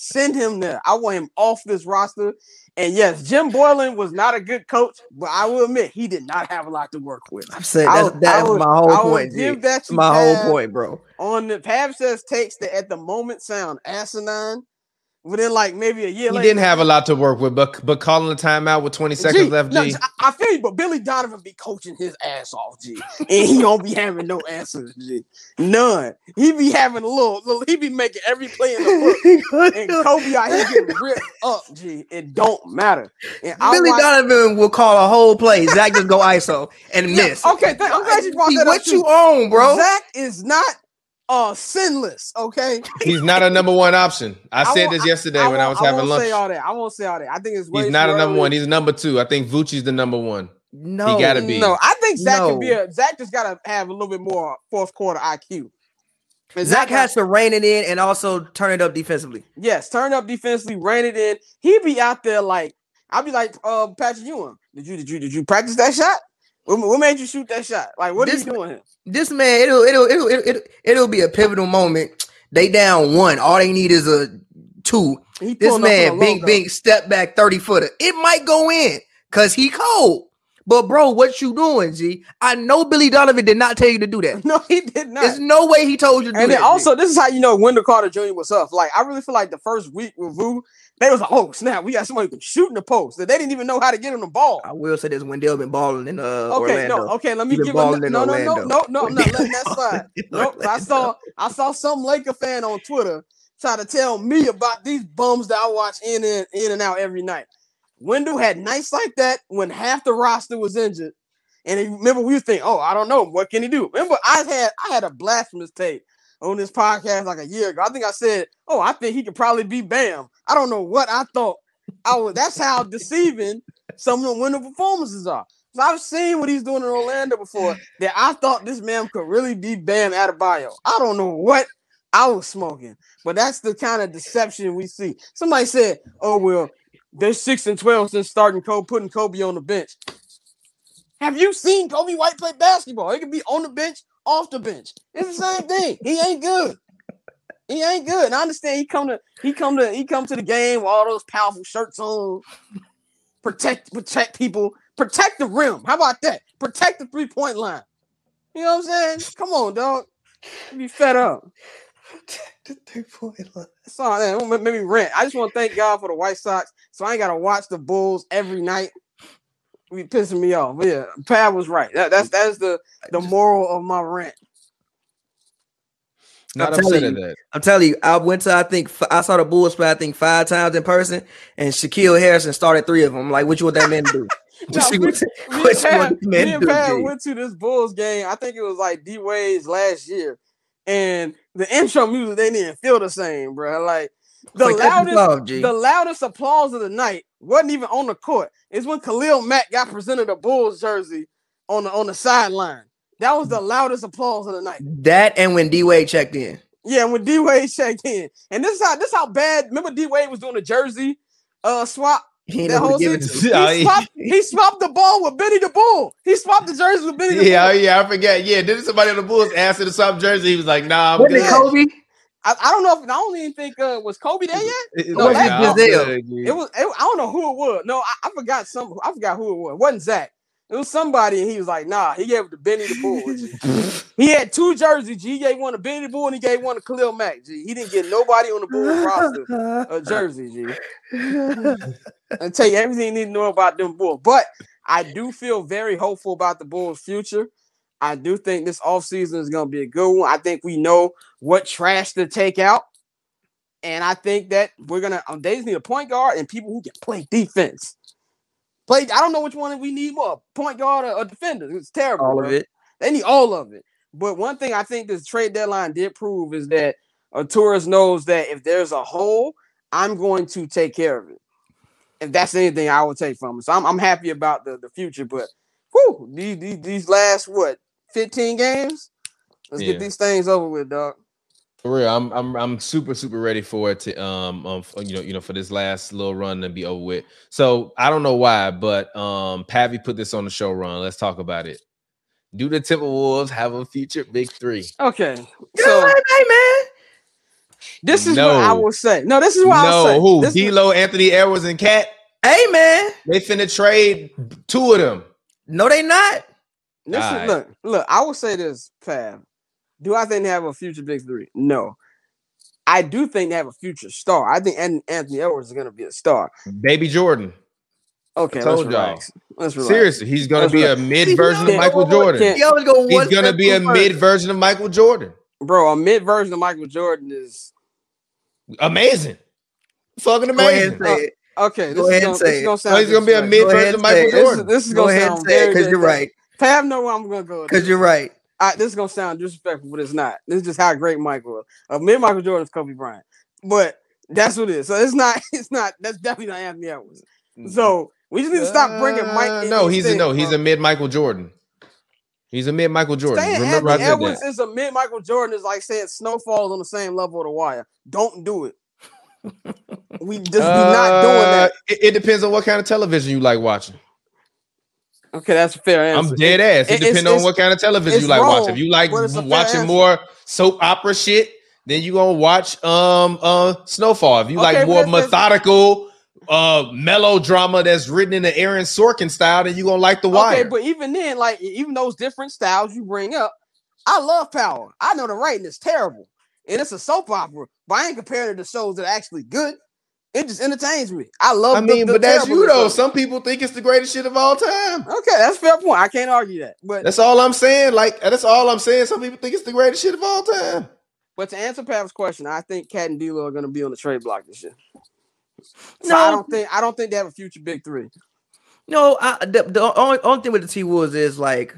Send him there. I want him off this roster. And yes, Jim Boylen was not a good coach, but I will admit he did not have a lot to work with. I'm saying that's, would- that's would- my whole I point. Give that my whole point, bro. On the Pav says takes that at the moment sound asinine. Within like maybe a year He later, didn't have a lot to work with, but but calling the timeout with 20 seconds G, left, no, G. I, I feel you, but Billy Donovan be coaching his ass off, G, and he don't be having no answers, G, none. He be having a little, little he be making every play in the book, and Coby out here getting ripped up, G. It don't matter. And Billy watch- Donovan will call a whole play. Zach just go ISO and Yeah, miss. okay, th- I'm glad you brought See, that up. what too. you own, bro? Zach is not uh sinless, okay. He's not a number one option. I, said this yesterday when I won't- was having won't lunch. Say all that. I won't say all that. I think it's way He's not too a number early. one. He's number two. I think Vucci's the number one. no, he gotta be. No, I think Zach can be a Zach just gotta have a little bit more fourth quarter IQ. And Zach has to rein it in and also turn it up defensively. yes, turn up defensively, rein it in. He'd be out there like I'd be like uh Patrick Ewing. Did you did you did you practice that shot? What, what made you shoot that shot? Like, what This- are you doing here? This man, it'll it'll it'll it'll, it'll, it'll be a pivotal moment. They down one. All they need is a two. He This man, bink bink, step back 30 footer. It might go in because he cold. But bro, what you doing, G? I know Billy Donovan did not tell you to do that. No, he did not. There's no way he told you to do And that. then G. also, this is how you know Wendell Carter Jr. was up. Like, I really feel like the first week with Vu, they was like, oh, snap, we got somebody who can shoot in the post. That they didn't even know how to get him the ball. I will say this Wendell been balling in uh, Okay, Orlando. no, okay, let me give in no, no, no, no, no, I'm not letting that slide. Nope. I saw I saw some Laker fan on Twitter try to tell me about these bums that I watch in and in and out every night. Wendell had nights like that when half the roster was injured. And remember, we were thinking, oh, I don't know, what can he do? Remember, I had I had a blasphemous take on this podcast like a year ago. I think I said, oh, I think he could probably be Bam. I don't know what I thought. I was that's how deceiving some of the winning performances are. So I've seen what he's doing in Orlando before that I thought this man could really be Bam Adebayo. I don't know what I was smoking, but that's the kind of deception we see. Somebody said, "Oh well, they're six and twelve since starting Coby, putting Coby on the bench." Have you seen Coby White play basketball? He could be on the bench, off the bench. It's the same thing. He ain't good. He ain't good. And I understand he come to he come to he come to the game with all those powerful shirts on. Protect protect people. Protect the rim. How about that? Protect the three point line. You know what I'm saying? Come on, dog. Be fed up. That's all that don't make me rant. I just want to thank God for the White Sox, so I ain't gotta watch the Bulls every night. Be pissing me off. But yeah, Pat was right. That, that's that's the the moral of my rant. Not I'm telling upset at you. that. I'm telling you, I went to I think I saw the Bulls play I think five times in person, and Shaquille Harrison started three of them. I'm like, what you want that man to do? No, What me- want- Me what and you want man me and Pat went to this Bulls game. I think it was like D Wade's last year, and the intro music they didn't even feel the same, bro. Like the Like, loudest, G. the loudest applause of the night wasn't even on the court. It's when Khalil Mack got presented a Bulls jersey on the on the sideline. That was the loudest applause of the night. That and when D Wade checked in. Yeah, when D Wade checked in, and this is how this is how bad. Remember D Wade was doing the jersey uh swap. He That whole to give it season. to. He yeah. swapped, he swapped the ball with Benny the Bull. He swapped the jerseys with Benny the Yeah, oh, Bull. yeah, I forget. Yeah, didn't somebody on the Bulls ask him to swap jersey? He was like, "Nah, I'm Wasn't good." it Kobe? I, I don't know if I don't even think uh, was Kobe there yet. It- No, that- nah, good, It was it, I don't know who it was. No, I, I forgot some. I forgot who it was. It wasn't Zach. It was somebody, and he was like, "Nah." He gave it to Benny the Bull. He had two jerseys. G. He gave one to Benny the Bull, and he gave one to Khalil Mack. G. He didn't get nobody on the Bulls roster a jersey. G. and tell you everything you need to know about them Bulls. But I do feel very hopeful about the Bulls' future. I do think this offseason is going to be a good one. I think we know what trash to take out. And I think that we're going to, um, they just need a point guard and people who can play defense. Play, I don't know which one we need more point guard or, or defender. It's terrible. All of it. They need all of it. But one thing I think this trade deadline did prove is that a tourist knows that if there's a hole, I'm going to take care of it. If that's anything I will take from it. So I'm, I'm happy about the, the future. But whew, these, these, these last what 15 games? Let's Yeah. get these things over with, dog. For real, I'm I'm I'm super super ready for it to um, um you know you know for this last little run to be over with. So I don't know why, but um Pavi put this on the show run. Let's talk about it. Do the Timberwolves have a future big three? Okay. You So what, hey man? this is what I No. will say. No, this is what I'll say. Who? This is- D'Lo, Anthony Edwards, and KAT. Hey man. They finna trade two of them. No, they not. This is, Alright. look, look, I will say this, Pav. Do I think they have a future big three? No. I do think they have a future star. I think Anthony Edwards is going to be a star. Baby Jordan. Okay, Told let's y'all. relax. Let's relax. Seriously, he's gonna Let's be a mid version of Michael Jordan. He always go He's gonna be a mid version of Michael Jordan. Bro, a mid version of Michael Jordan is Amazing. Fucking amazing. Go ahead amazing. and say it. Uh, okay. This Go is ahead gonna, and say is it. gonna oh, So sound he's gonna be a mid version of Michael say it. This is, Jordan. this is Go gonna ahead and sound say because you're disrespectful. right. Pav know where I'm gonna go. Because you're right. I, this is gonna sound disrespectful, but it's not. This is just how great Michael. Uh, mid Michael Jordan is Kobe Bryant, but that's what it is. So it's not. It's not. That's definitely not Anthony Edwards. So we just need to stop bringing Mike. Uh, no, he's a no, he's a mid Michael Jordan. He's a mid Michael Jordan. Saying Remember, I Anthony Edwards that. is a mid Michael Jordan is like saying Snowfall is on the same level of the wire. Don't do it. we just be not doing Uh, that. It, it depends on what kind of television you like watching. Okay, that's a fair answer. I'm dead ass. It, It- depends on what kind of television you like wrong, watching. If you like but it's a fair watching answer. more soap opera shit, then you gonna watch um uh Snowfall. If you Okay, like more that's- that's- methodical uh melodrama that's written in the Aaron Sorkin style, then you gonna like The Wire. Okay, but even then, like even those different styles you bring up, I love Power. I know the writing is terrible, and it's a soap opera, but I ain't comparing it to shows that are actually good. It just entertains me. I love. I mean, the but that's you terribleness though. of. Some people think it's the greatest shit of all time. Okay, that's a fair point. I can't argue that. But That's all I'm saying. Like that's all I'm saying. Some people think it's the greatest shit of all time. but to answer Pav's question, I think KAT and D'Lo are going to be on the trade block this year. So No. I don't think I don't think they have a future big three. No, I, the, the only, only thing with the T Wolves is like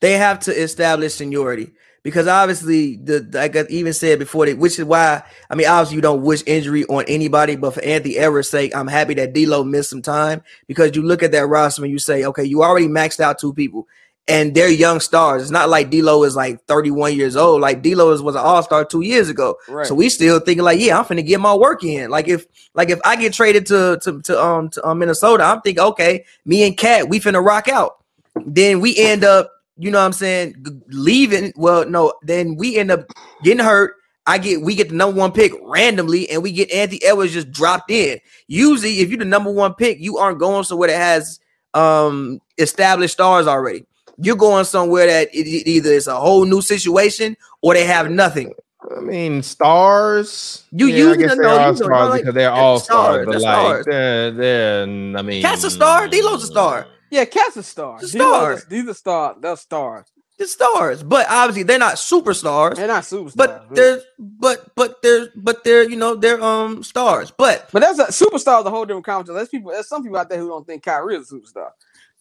they have to establish seniority because obviously the like I even said before, they, which is why I mean obviously you don't wish injury on anybody, but for Anthony Edwards' sake, I'm happy that D'Lo missed some time because you look at that roster and you say, okay, you already maxed out two people. And they're young stars. It's not like D'Lo is like 31 years old. Like D'Lo is, was an All Star two years ago. Right. So we still thinking like, yeah, I'm finna get my work in. Like if like if I get traded to to, to um to um, Minnesota, I'm thinking, okay, me and KAT, we finna rock out. Then we end up, you know what I'm saying, leaving. Well, no, then we end up getting hurt. I get we get the number one pick randomly, and we get Anthony Edwards just dropped in. Usually, if you're the number one pick, you aren't going somewhere that has um established stars already. You're going somewhere that it, it either it's a whole new situation or they have nothing. I mean, stars. You yeah, using the- no, the- stars like, because they're they're all stars, stars, but they're like stars. they're, they're I mean, KAT's a star, D'Lo's a star. Yeah, KAT's a star. He's a D'Lo star. is- These are stars. They're stars. The stars, but obviously they're not superstars. They're not superstars. But really. they're but but they're but they're you know they're um stars. But But that's a superstar is a whole different conversation. There's people, there's some people out there who don't think Kyrie is a superstar.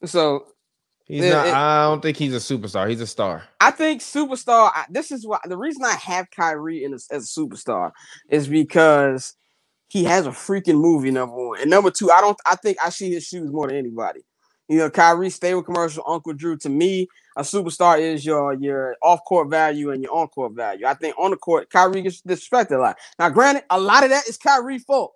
So He's Yeah, not. it- I don't think he's a superstar. He's a star. I think superstar. I, this is why the reason I have Kyrie in as, as a superstar is because he has a freaking movie. Number one and number two, I don't. I think I see his shoes more than anybody. You know, Kyrie stay with commercial. Uncle Drew. To me, a superstar is your your off court value and your on court value. I think on the court, Kyrie gets disrespected a lot. Now, granted, a lot of that is Kyrie fault.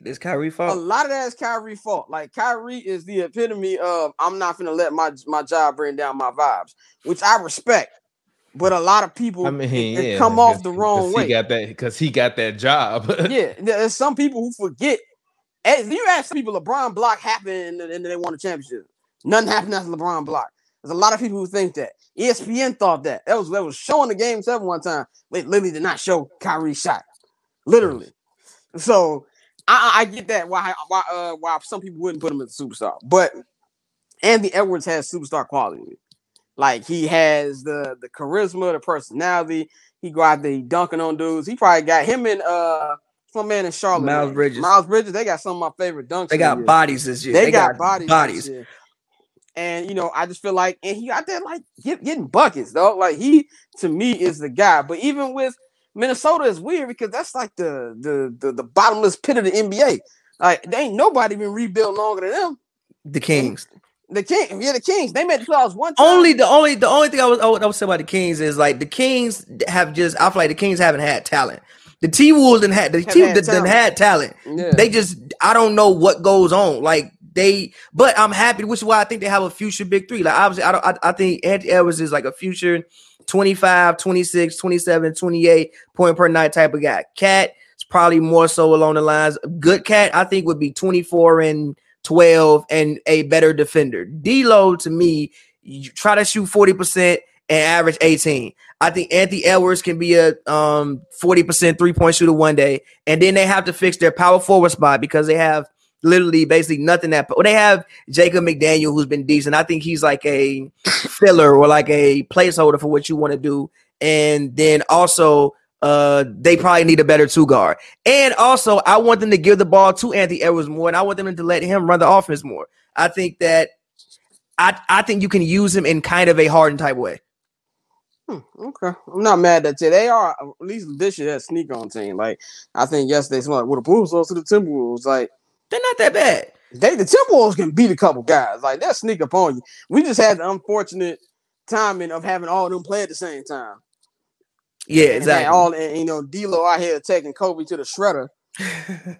this Kyrie a lot of that is Kyrie fault. Like Kyrie is the epitome of I'm not gonna let my my job bring down my vibes, which I respect. But a lot of people I mean, it- it yeah, come off the wrong way. He got that because he got that job. yeah, there's some people who forget. As you ask people, LeBron block happened and then they won a championship. Nothing happened after LeBron block. There's a lot of people who think that. ESPN thought that. That was that was showing the game seven one time. They literally did not show Kyrie shot. Literally. So I, I I get that why why uh why some people wouldn't put him as a superstar. But Andy Edwards has superstar quality. Like he has the the charisma, the personality. He go out there, he dunking on dudes. He probably got him and uh my man in Charlotte. Miles man. Bridges. Miles Bridges, they got some of my favorite dunks. They got bodies this year. They, got, bodies. Bodies. And you know, I just feel like, and he out there like get, getting buckets, though. Like he to me is the guy. But even with Minnesota is weird because that's like the the the, the bottomless pit of the NBA. Like they ain't nobody been rebuilt longer than them. The Kings. The King, yeah, the Kings. They made the playoffs one time. Only the only the only thing I was I would, I would say about the Kings is like the Kings have just I feel like the Kings haven't had talent. The T Wolves done had the Have T had done talent. had talent. Yeah. They just I don't know what goes on. Like they, but I'm happy, which is why I think they have a future big three. Like obviously, I don't. I, I think Anthony Edwards is like a future 25, 26, 27, 28 point per night type of guy. KAT is probably more so along the lines. Good KAT, I think, would be 24 and 12 and a better defender. D'Lo to me, you try to shoot 40% and average 18. I think Anthony Edwards can be a um 40% three-point shooter one day, and then they have to fix their power forward spot because they have literally basically nothing that well, they have Jacob McDaniel who's been decent. I think he's like a filler or like a placeholder for what you want to do. And then also uh they probably need a better two guard. And also I want them to give the ball to Anthony Edwards more and I want them to let him run the offense more. I think that I I think you can use him in kind of a hardened type way. Hmm, okay, I'm not mad at you. They are at least this year that sneak on team. Like I think yesterday, someone like, "Well, the Bulls lost to the Timberwolves." Like They're not that bad. they, the Timberwolves can beat a couple guys. Like they'll sneak up on you. We just had the unfortunate timing of having all of them play at the same time. Yeah, And exactly. all and, you know, D'Lo out here taking Coby to the shredder.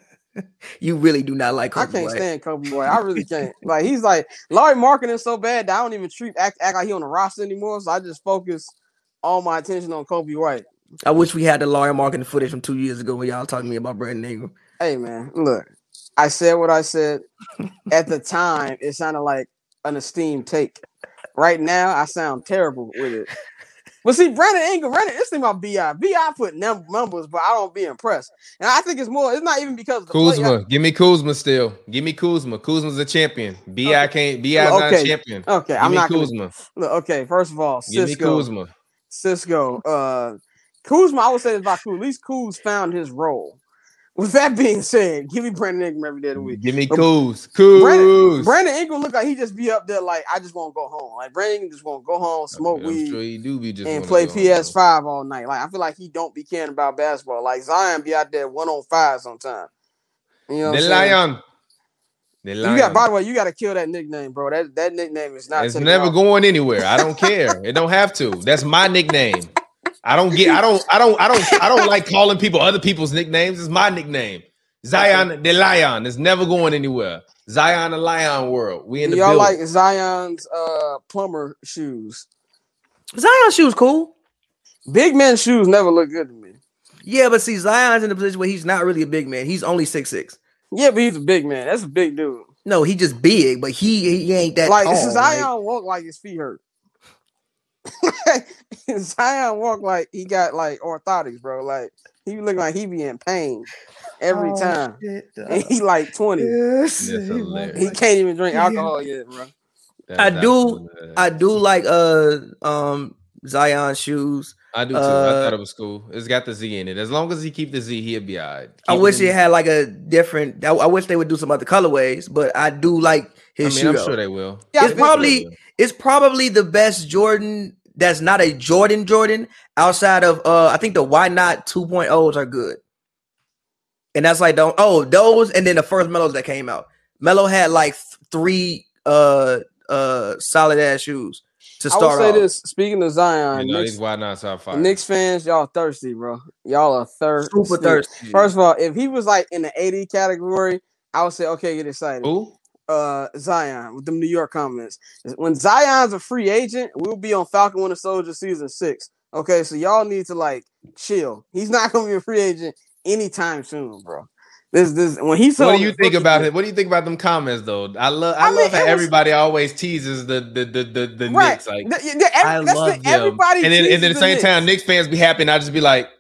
You really do not like I can't White. stand Coby White. I really can't. Like he's like Lauri Markkanen so bad that I don't even treat act, act like he on the roster anymore. So I just focus all my attention on Coby White. I wish we had the Lauri Markkanen footage from two years ago when y'all talking to me about Brandon Ingram. Hey man, look, I said what I said. At the time, it sounded like an esteemed take. Right now, I sound terrible with it. But see, Brandon Ingram, Brandon, this thing about Bi, Bi put num- numbers, but I don't be impressed. And I think it's more. It's not even because of the play. Kuzma, give me Kuzma still. Give me Kuzma. Kuzma's a champion. Bi can't. Bi's not a Okay. champion. Okay, Give I'm me not gonna, Kuzma. look. Okay, first of all, Give me Kuzma. Cisco, uh, Kuzma. I would say this about Kuz. At least Kuz found his role. With that being said, give me Brandon Ingram every day of the week. Give me But Kuz. Brandon, Kuz. Brandon Ingram look like he just be up there like I just want to go home. Like Brandon Ingram just want to go home, smoke I'm weed, sure he do be just and play. PS5 all night. Like I feel like he don't be caring about basketball. Like Zion be out there one on five sometimes. You know what The I'm saying? Lion. The lion. You got by the way, you got to kill that nickname, bro. That that nickname is not. it's taken never off. going anywhere. I don't care. it don't have to. That's my nickname. I don't get. I don't. I don't. I don't. I don't like calling people other people's nicknames. It's my nickname. Zion the Lion. It's never going anywhere. Zion the Lion world. We in the Y'all building. like Zion's uh plumber shoes. Zion shoes cool. Big men shoes never look good to me. Yeah, but see, Zion's in a position where he's not really a big man. He's only six six. Yeah, but he's a big man. That's a big dude. No, he just big, but he he ain't that like tall. Zion like- walk like his feet hurt. Zion walk like he got like orthotics, bro. Like he look like he be in pain every Oh, time. shit, And he like 20. Yes. He can't even drink alcohol yet, bro. That's I do- absolutely- I do like uh um Zion shoes. I do too. I uh, thought it was cool. It's got the Z in it. As long as he keep the Z, he'll be all right. I wish it had like a different. I, I wish they would do some other colorways, but I do like I his mean, shoe. I'm sure they will. Yeah, it's probably will. it's probably the best Jordan that's not a Jordan Jordan outside of uh I think the why not 2.0s are good. And that's like don't oh those and then the first mellows that came out. Melo had like three uh uh solid ass shoes to I will start say off. this. Speaking of Zion, You know, Knicks, these why not top five. Knicks fans, y'all thirsty, bro. Y'all are thirsty. Super thirsty. First of all, if he was like in the 80 category, I would say, okay, get excited. Who? uh Zion with them New York comments. When Zion's a free agent, we'll be on Falcon Winter Soldier season six. Okay, so y'all need to like chill. He's not gonna be a free agent anytime soon, bro. This this when he's What do you think about it? What do you think about them comments though? I love I, I mean, love how was- everybody always teases the the the the, the Right. Knicks like Th- th- every- I that's the- love them. everybody and then, and then at the same Knicks. time, Knicks fans be happy, and I just be like,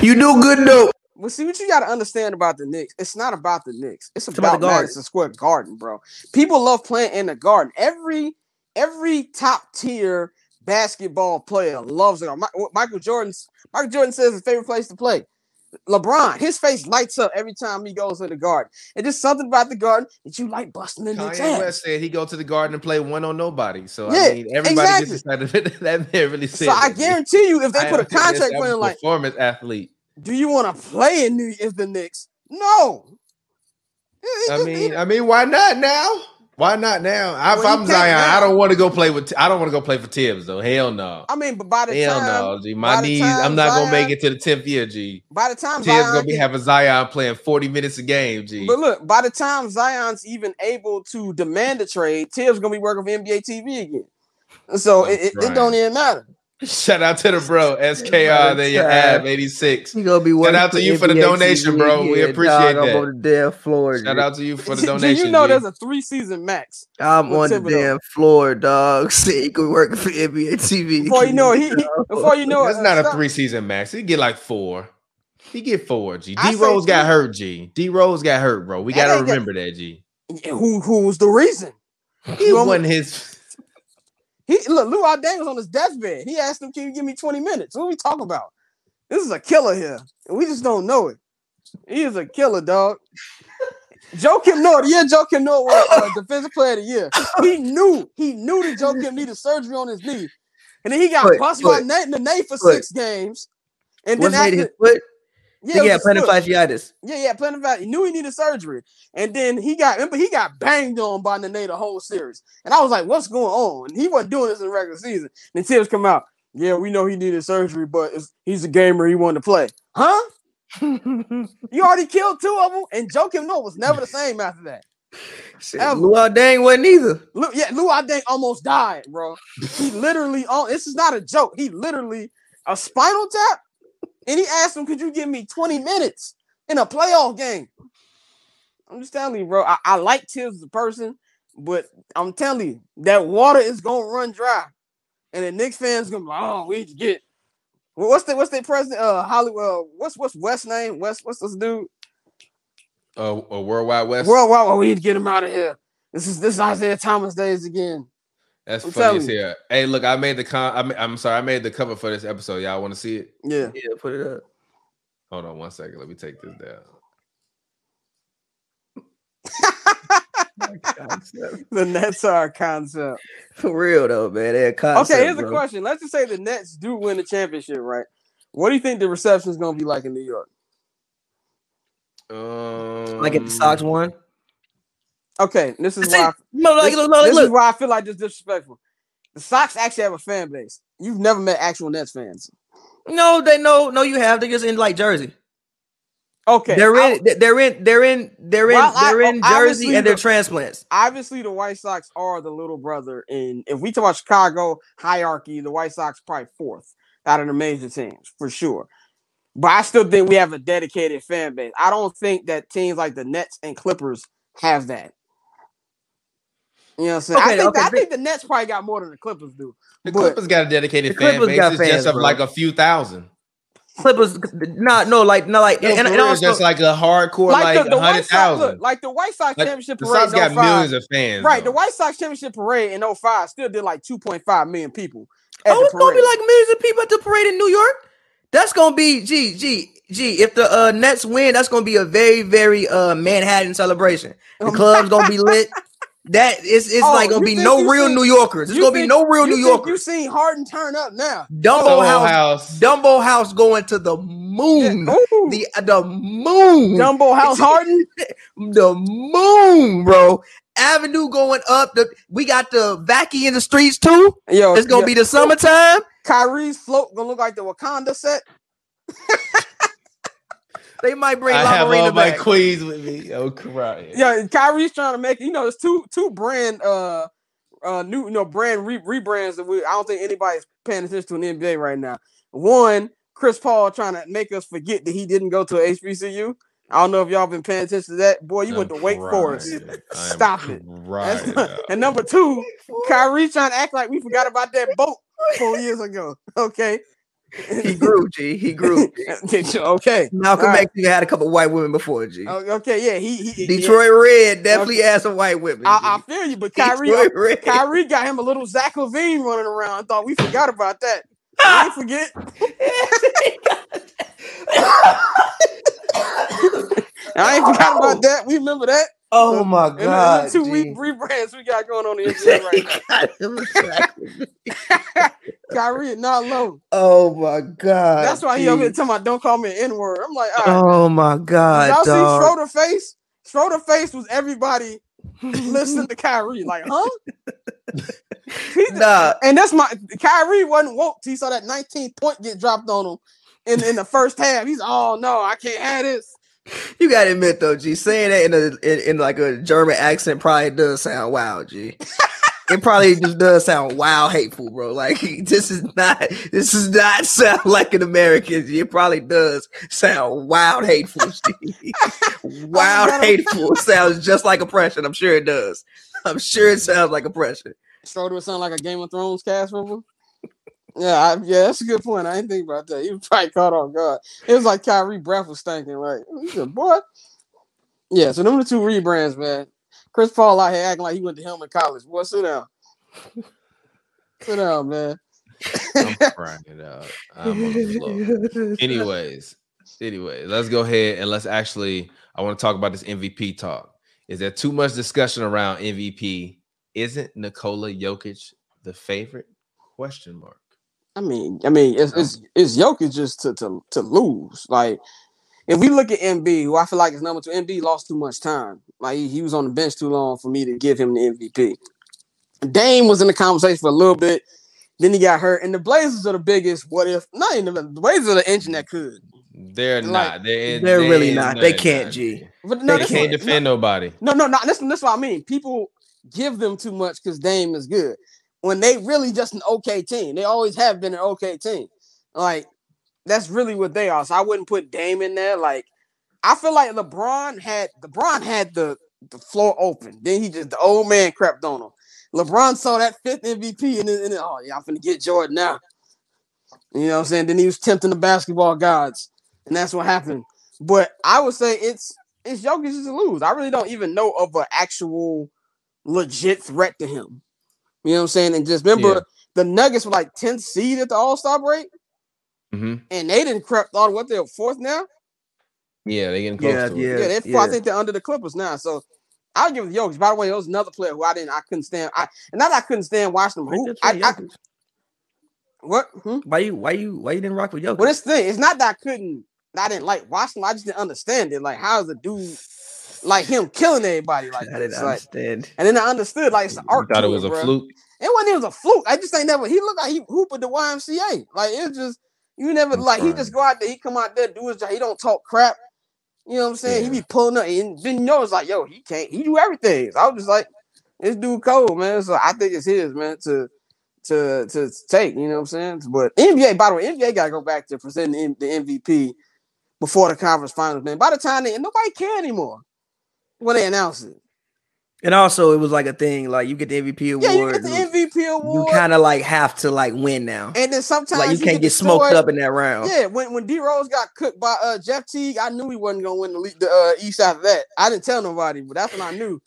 You do good though. Well, see what you got to understand about the Knicks. It's not about the Knicks. It's about about, the Garden. Madison Square Garden, bro. People love playing in the Garden. Every every top tier basketball player loves it. Michael Jordan's Michael Jordan says his favorite place to play. LeBron, his face lights up every time he goes to the Garden. It's just something about the Garden that you like busting in the Kanye. West said he go to the Garden and play one on nobody. So Yeah, I mean, everybody exactly. gets excited. that man really said. So I guarantee you, if they I put a contract for him, like, performance athlete. do you want to play in New is the Knicks? No. I mean, I mean, why not now? Why not now? I- If Well, you I'm Zion, I don't want to go play with. I don't want to go play for Thibs though. Hell no. I mean, but by the Hell time, no, G. My knees. I'm not gonna make it to the tenth year, G. by the time Thibs Zion gonna be having Zion playing 40 minutes a game, G. But look, by the time Zion's even able to demand a trade, Thibs gonna be working for NBA TV again. So it, it, it don't even matter. Shout out to the bro, SKR. There you have 86. He gonna be working out to you for the NBA donation, TV bro. We appreciate dog. I'm that. on the damn floor. Shout G. out to you for the Do donation. you know G. there's a three season max? I'm with on the damn floor, dog. See, he could work for NBA TV. Before you know it, he, he- before you know it, That's not a uh, three season max. He get like four. He get four, G. D Rose got hurt, G. D Rose got hurt, bro. We gotta remember that, G. Who who was the reason? He You wasn't his. He look, Luol Deng was on his deathbed. He asked him, "Can you give me 20 minutes?" What are we talking about? This is a killer here, and we just don't know it. He is a killer, dog. Joakim the year Joakim Noah was uh, defensive player of the year. He knew he knew that Joakim needed surgery on his knee, and then he got Foot, bust by Nate Nate for foot. six games. And then after, his foot? Yeah, Yeah, it was his foot. appendicitis. Yeah, yeah, plenty of fact. He knew he needed surgery. And then he got remember he got banged on by Nene the whole series. And I was like, what's going on? And he wasn't doing this in the regular season. And Thibs come out. Yeah, we know he needed surgery, but it's, he's a gamer. He wanted to play. Huh? You already killed two of them, and Joakim Noah was never the same after that. Shit. Luol Deng wasn't either. Look, yeah, Luol Deng almost died, bro. He literally, oh, this is not a joke. He literally a spinal tap, and he asked him, "Could you give me 20 minutes in a playoff game?" I'm just telling you, bro. I, I like Thibs as a person, but I'm telling you that water is gonna run dry, and the Knicks fans gonna be like, "Oh, we need to get." Well, What's the what's the president? Uh, Hollywood. Uh, what's what's West name? West. What's this dude? Uh, a Worldwide West. Worldwide. Oh, we need to get him out of here. This is this is Isiah Thomas days again. That's I'm funny as hell. Hey, look, I made the con. I ma- I'm sorry, I made the cover for this episode. Y'all want to see it? Yeah. Yeah, put it up. Hold on one second. Let me take this down. The Nets are a concept. For real though, man. They're a concept, Okay, here's a question. Let's just say the Nets do win the championship, right? What do you think the reception is going to be like in New York? Um, Like if the Sox won. Okay, this is why. Like, this, this is why I feel like this disrespectful. The Sox actually have a fan base. You've never met actual Nets fans. No, they no, no, you have. They're just in like Jersey. Okay, they're I- in, they're in, they're in, they're in, they're in Jersey, and they're the- transplants. obviously the White Sox are the little brother. And if we talk about Chicago hierarchy, the White Sox probably fourth out of the major teams for sure. But I still think we have a dedicated fan base. I don't think that teams like the Nets and Clippers have that. You know what I'm saying? I, think, okay, I think the Nets probably got more than the Clippers do. The But- Clippers got a dedicated The fan Clippers base. got It's fans, just of bro. like a few thousand. Clippers, not no, like no, like No, and, and, for it's also, just like a hardcore, Like, like, the, the a White Sox, look, like the White Sox Like, championship the parade Sox got 05 millions of fans. Right, the. White Sox championship parade in 05 still did like 2.5 million people. At oh, the it's gonna be like millions of people at the parade in New York. That's gonna be gee, gee, gee. If the uh, Nets win, that's gonna be a very, very uh Manhattan celebration. The club's gonna be lit. That is, it's Oh, like gonna be no real seen- New Yorkers. It's gonna be no real New Yorkers. You seen Harden turn up now? Dumbo Soho House, House. Dumbo House going to the moon. Ooh, The uh, the moon. Dumbo House Harden. the moon, bro. Avenue going up. The we got the vacky in the streets too. Yo, It's gonna yo, be the summertime. Kyrie's float gonna look like the Wakanda set. They might bring I La have Marina all my back. queens with me. Oh, crying. Yeah, Kyrie's trying to make you know there's two two brand uh uh new you know brand re- rebrands that we I don't think anybody's paying attention to in the NBA right now. One, Chris Paul trying to make us forget that he didn't go to HBCU. I don't know if y'all been paying attention to that. Boy, you went to I'm Wake. Forest. Stop it. That's crying. not- and number two, Kyrie trying to act like we forgot about that boat four years ago. Okay. He grew, G. He grew. okay. Malcolm right. X even had a couple white women before, G. Oh, Okay, yeah, he, he Detroit Red definitely had some white women. I. I, feel you, but Kyrie, Detroit Red. Kyrie got him a little Zach LaVine running around. I thought we forgot about that. I forget. I ain't forgot about that. We remember that. Oh my and the god. two re- rebrands we got going on the NBA right now. Got him exactly. Kyrie not low. oh my god. That's why he G. over here talking about don't call me an N word. I'm like, right. Oh my god. Y'all dog. see Schroeder face? Schroeder face was everybody listening to Kyrie. Like, huh? He- Nah, And that's my Kyrie wasn't woke. He saw that 19 point get dropped on him in, in the first half. He's oh no, I can't have this. you gotta admit though, G, saying that in a in, in like a German accent probably does sound wild, G. it probably just does sound wild hateful, bro. Like this is not this is not sound like an American. G. It probably does sound wild hateful. G. Oh, wild gotta- hateful sounds just like oppression. I'm sure it does. I'm sure it sounds like oppression. Schroeder would sound like a Game of Thrones cast member. Yeah, I, yeah, that's a good point. I didn't think about that. He was probably caught on guard. It was like Kyrie breath was stinking. Like, said, boy. Yeah, so them the two rebrands, man. Chris Paul out here acting like he went to Hillman College. Boy, sit down. sit down, man. I'm crying it out. I'm on the floor. Anyways, anyway, let's go ahead and let's actually. I want to talk about this MVP talk. Is there too much discussion around MVP? Isn't Nikola Jokic the favorite? Question mark. I mean, I mean, it's it's, it's Jokic just to, to to lose. Like, if we look at Embiid, who I feel like is number two, Embiid lost too much time. Like he, he was on the bench too long for me to give him the MVP. Dame was in the conversation for a little bit. Then he got hurt, and the Blazers are the biggest. What if? Not even the, the Blazers are the engine that could. They're Like, not. They're, They're really they're not. They can't, G. But no, They can't what- defend nobody. No, no, no. That's, that's what I mean. People give them too much because Dame is good when they really just an okay team. They always have been an okay team. Like that's really what they are. So I wouldn't put Dame in there. Like I feel like LeBron had LeBron had the the floor open. Then he just the old man crept on him. LeBron saw that fifth MVP and then, oh yeah, I'm finna get Jordan now. You know what I'm saying? Then he was tempting the basketball gods, and that's what happened. But I would say it's it's Jokic to lose. I really don't even know of an actual legit threat to him. You know what I'm saying? And just remember Yeah. the Nuggets were like 10th seed at the All Star break, hmm and they didn't crept on what they're fourth now. Yeah, they getting close Yeah, to it. yeah. Yeah, they're I think they're under the Clippers now. So I'll give it to Jokic. By the way, there was another player who I didn't, I couldn't stand. I and not that I couldn't stand watching them. Who, I, I, what? Hmm? Why you why you why you didn't rock with Jokic? Well, this thing, it's not that I couldn't, I didn't like watching them. I just didn't understand it. Like, how is a dude like him killing everybody like I didn't this? Like, understand. and then I understood like it's the You art. thought it was a bruh. fluke. It wasn't even a fluke. I just ain't never. He looked like he hooped at the YMCA. Like it's just you never I'm like he just go out there. He come out there do his job. He don't talk crap. You know what I'm saying? He be pulling up, and then you know it's like, yo, he can't. He do everything. So I was just like, this dude cold, man. So I think it's his man to to to take. You know what I'm saying? But NBA, by the way, NBA got to go back to presenting the MVP before the conference finals, man. By the time they nobody care anymore when they announced it. And also, it was like a thing. Like you get the MVP award. Yeah, you get the you- MVP you kind of like have to like win now. and then sometimes Like you can't the get smoked up in that round. Yeah, when when D Rose got cooked by uh, Jeff Teague, I knew he wasn't gonna win the, le- the uh, East after that. I didn't tell nobody, but that's when I knew.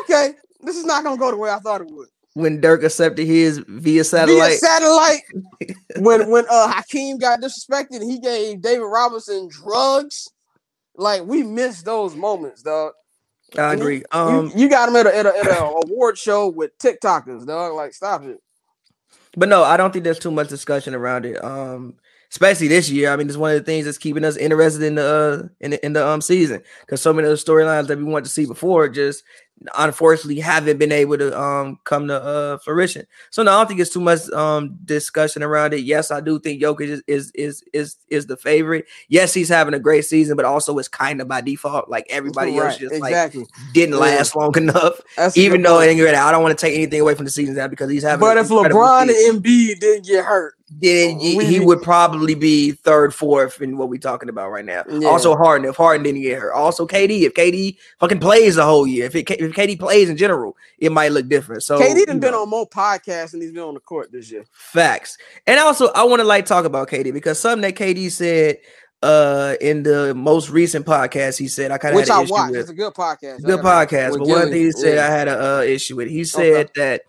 Okay, this is not gonna go the way I thought it would. When Dirk accepted his via satellite, Via satellite, satellite, when when uh Hakeem got disrespected, he gave David Robinson drugs. Like we missed those moments, dog. I agree. You- Um, you, got him at a, at a award show with TikTokers, dog. Like stop it. but no, I don't think there's too much discussion around it. Um, especially this year. I mean, it's one of the things that's keeping us interested in the uh, in the, in the um season because so many of the storylines that we wanted to see before just unfortunately haven't been able to um come to uh fruition. So no, I don't think it's too much um discussion around it. Yes, I do think Jokic is is is is, is the favorite. Yes, he's having a great season, but also it's kind of by default. Like everybody else Right, just like didn't Yeah. last long enough. That's Even though and I don't want to take anything away from the season now because he's having. but if LeBron season and Embiid didn't get hurt, then he, he would probably be third, fourth in what we're talking about right now. Yeah. Also, Harden if Harden didn't get hurt. Also, KD if KD fucking plays the whole year. If it, if KD plays in general, it might look different. So KD done been know, on more podcasts than he's been on the court this year. facts. And also, I want to like talk about KD because something that KD said uh in the most recent podcast, he said I kind of Which I watched. with. It's a good podcast. good podcast. But one thing he said yeah. I had a uh, issue with. He said that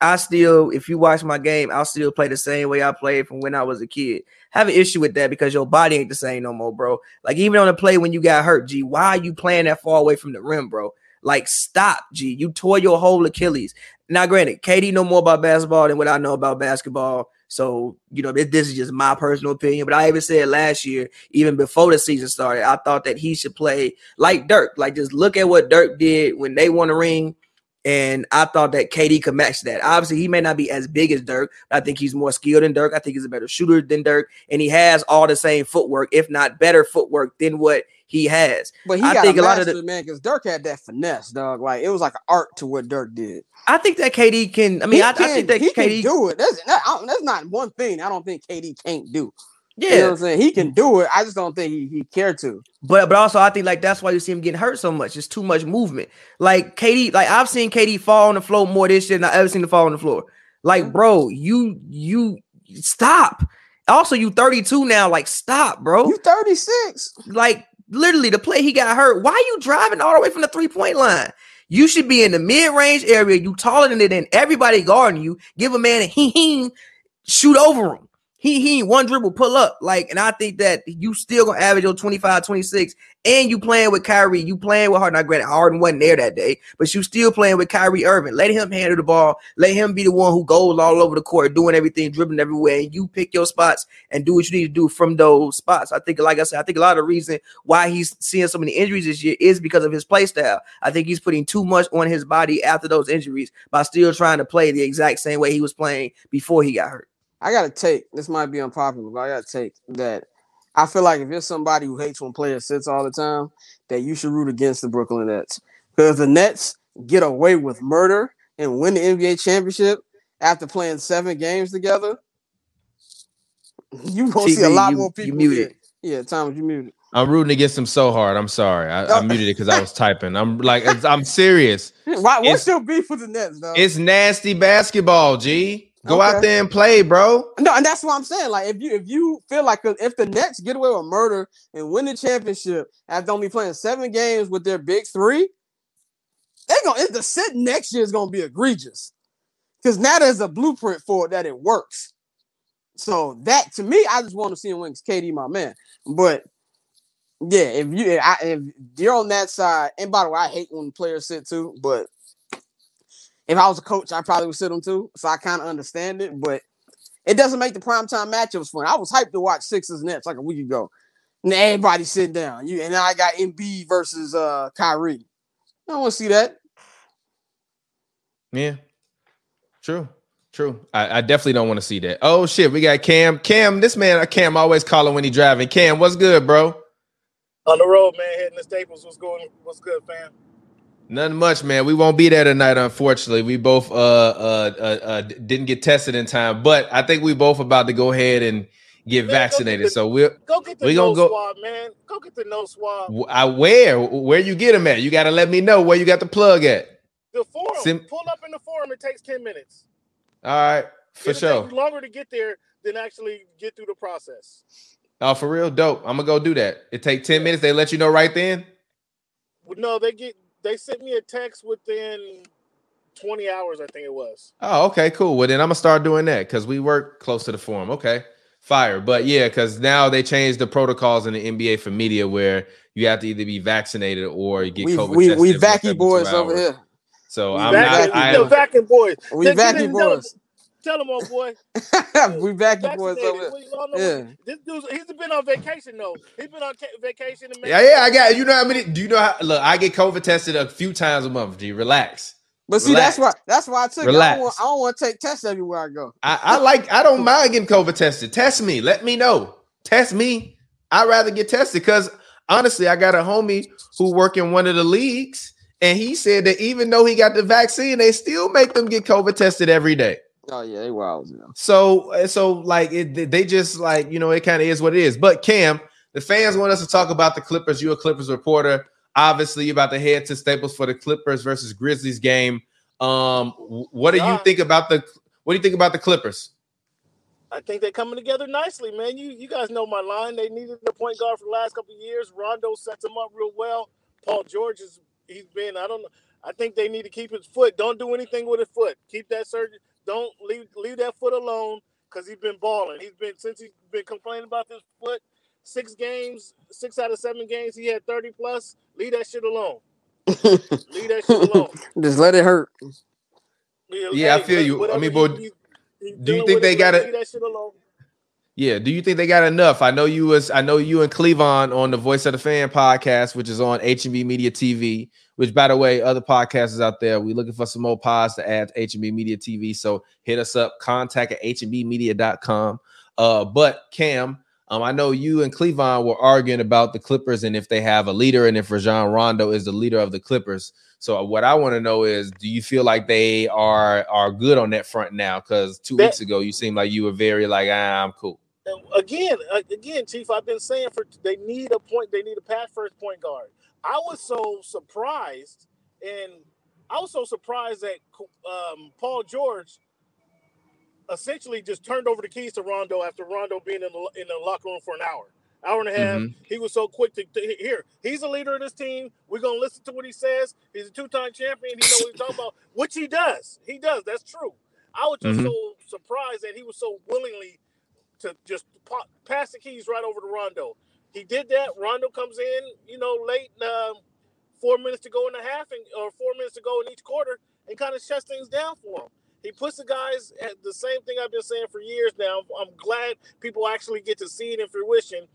I still, if you watch my game, I'll still play the same way I played from when I was a kid. Have an issue with that because your body ain't the same no more, bro. Like even on the play when you got hurt, G, why are you playing that far away from the rim, bro? Like stop, G. You tore your whole Achilles. Now, granted, KD know more about basketball than what I know about basketball. So, you know, this, is just my personal opinion. But I even said last year, even before the season started, I thought that he should play like Dirk. Like, just look at what Dirk did when they won a ring. And I thought that KD could match that. Obviously, he may not be as big as Dirk. But I think he's more skilled than Dirk. I think he's a better shooter than Dirk. And he has all the same footwork, if not better footwork than what he has. But he I got think a lot of the- man, because Dirk had that finesse, dog. Like it was like an art to what Dirk did. I think that KD can. I mean, I, I think that he KD. can do it. That's that, I, that's not one thing I don't think KD can't do. Yeah, You know what I'm saying? He can mm. do it. I just don't think he, he cared to. But but also I think like that's why you see him getting hurt so much. It's too much movement. Like KD, like I've seen KD fall on the floor more this year than I ever seen him fall on the floor. Like, mm. bro, you you stop. Also, you 32 now. Like, stop, bro. You 36. Like, literally, the play he got hurt. Why are you driving all the way from the three-point line? You should be in the mid-range area. You taller than it, and everybody guarding you. Give a man a he he shoot over him. He he one dribble pull up. Like, and I think that you still gonna average your 25, 26, and you playing with Kyrie, you playing with Harden. Not granted, Harden wasn't there that day, but you still playing with Kyrie Irving. Let him handle the ball. Let him be the one who goes all over the court, doing everything, dribbling everywhere, and you pick your spots and do what you need to do from those spots. I think, like I said, I think a lot of the reason why he's seeing so many injuries this year is because of his play style. I think he's putting too much on his body after those injuries by still trying to play the exact same way he was playing before he got hurt. I got to take this might be unpopular, but I got to take that I feel like if you're somebody who hates when players sits all the time, that you should root against the Brooklyn Nets because the Nets get away with murder and win the NBA championship after playing seven games together. You won't see a lot you- more you people. muted. Yeah, Thomas, you muted. I'm rooting against them so hard. I'm sorry. I, I muted it because I was typing. I'm like, it's- I'm serious. Why? It's- What's your beef with the Nets, though? It's nasty basketball. G, go out there and play, bro. No, and that's what I'm saying. Like, if you if you feel like if the Nets get away with murder and win the championship after only playing seven games with their big three, they're gonna the sit next year is gonna be egregious. Because now there's a blueprint for it that it works. So that to me, I just want to see him win. 'cause KD, my man. But yeah, if you if, I, if you're on that side, and by the way, I hate when players sit too. But if I was a coach, I probably would sit them too. So I kind of understand it, but it doesn't make the primetime matchups fun. I was hyped to watch Sixers Nets like a week ago. And everybody sit down. You and now I got Embiid versus uh Kyrie. I don't want to see that. Yeah, true, true. I, I definitely don't want to see that. Oh shit, we got Cam. Cam, this man, Cam always calling when he driving. Cam, what's good, bro? On the road, man, heading to Staples. What's going? What's good, fam? Nothing much, man. We won't be there tonight, unfortunately. We both uh, uh uh uh didn't get tested in time, but I think we both about to go ahead and get Man, vaccinated. get the- So we're Go get the We gonna go- swab, man. Go get the no swab. I where where you get them at? You got to let me know where you got the plug at. The forum. Sim- Pull up in the forum. It takes ten minutes. All right, for It'll sure. Take longer to get there than actually get through the process. Oh, for real, dope. I'm gonna go do that. It take ten minutes. They let you know right then. Well, No, they get. They sent me a text within twenty hours. I think it was. Oh, okay, cool. Well, then I'm gonna start doing that because we work close to the forum. Okay, fire. But yeah, because now they changed the protocols in the NBA for media where you have to either be vaccinated or you get We COVID we tested we within vacky 72 boys over here. So We I'm vac- not. I the am, vacuum boys. We Then get vacky in and tell 'em- boys. Tell them, old boy. we vacky boys vaccinated. over here. We all know Yeah. This dude's he's been on vacation though. He's been on ca- vacation. In yeah, yeah. I got. You know how many? Do you know how? Look, I get COVID tested a few times a month. G, relax. But see, that's why that's why I took it. I Relax. don't, want, I don't want to take tests everywhere I go. I, I like. I don't mind getting COVID tested. Test me. Let me know. Test me. I'd rather get tested because honestly, I got a homie who work in one of the leagues, and he said that even though he got the vaccine, they still make them get COVID tested every day. Oh yeah, they wild. You know. So, uh, so like it, they just like you know it kind of is what it is. But Cam, the fans want us to talk about the Clippers. You're a Clippers reporter. Obviously, you're about to head to Staples for the Clippers versus Grizzlies game. Um, what do you think about the? What do you think about the Clippers? I think they're coming together nicely, man. You you guys know my line. They needed a point guard for the last couple of years. Rondo sets them up real well. Paul George is he's been. I don't know. I think they need to keep his foot. Don't do anything with his foot. Keep that surgery. Don't leave leave that foot alone because he's been balling. He's been since he's been complaining about this foot. Six games, six out of seven games, he had thirty plus. Leave that shit alone. Leave that shit alone. Just let it hurt. Yeah, I feel you. I mean, he- but he- he's do you think with they it, gotta- leave that shit alone? Yeah. Do you think they got enough? I know you was. I know you and Cleavon on the Voice of the Fan podcast, which is on HB Media TV. Which, by the way, other podcasters out there, we're looking for some more pods to add to HB Media TV. So hit us up. Contact at hbmedia.com. Uh, but Cam, um, I know you and Cleavon were arguing about the Clippers and if they have a leader and if Rajon Rondo is the leader of the Clippers. So what I want to know is, do you feel like they are are good on that front now? Because two That- weeks ago, you seemed like you were very like, ah, I'm cool. again, again, Chief, I've been saying for they need a point, they need a pass first point guard. I was so surprised, and I was so surprised that um, Paul George essentially just turned over the keys to Rondo after Rondo being in the, in the locker room for an hour, hour and a half. Mhm. He was so quick to, to here. He's a leader of this team. We're gonna listen to what he says. He's a two-time champion. He knows what he's talking about, which he does. He does. That's true. I was just Mhm. so surprised that he was so willingly to just pa- pass the keys right over to Rondo. He did that. Rondo comes in, you know, late, um, four minutes to go in the half, and or four minutes to go in each quarter, and kind of shuts things down for him. He puts the guys at the same thing I've been saying for years now. I'm glad people actually get to see it in fruition.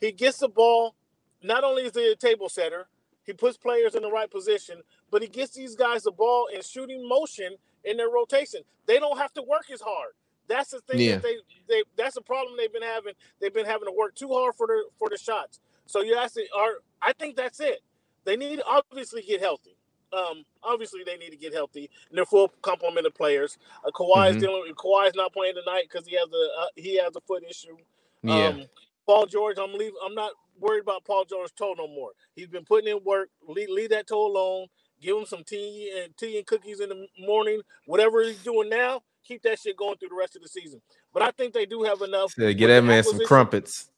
He gets the ball. Not only is he a table setter, he puts players in the right position, but he gets these guys the ball in shooting motion in their rotation. They don't have to work as hard. That's the thing Yeah. that they they that's the problem they've been having. They've been having to work too hard for the for the shots. So you ask are I think that's it. They need to obviously get healthy. Um, obviously they need to get healthy and they're full complement of players. Uh, Kawhi is Mhm. dealing. Kawhi is not playing tonight because he has a uh, he has a foot issue. Yeah. Um, Paul George, I'm leave. I'm not worried about Paul George's toe no more. He's been putting in work. Leave, leave that toe alone. Give him some tea and tea and cookies in the morning. Whatever he's doing now, keep that shit going through the rest of the season. But I think they do have enough. So get that man some crumpets.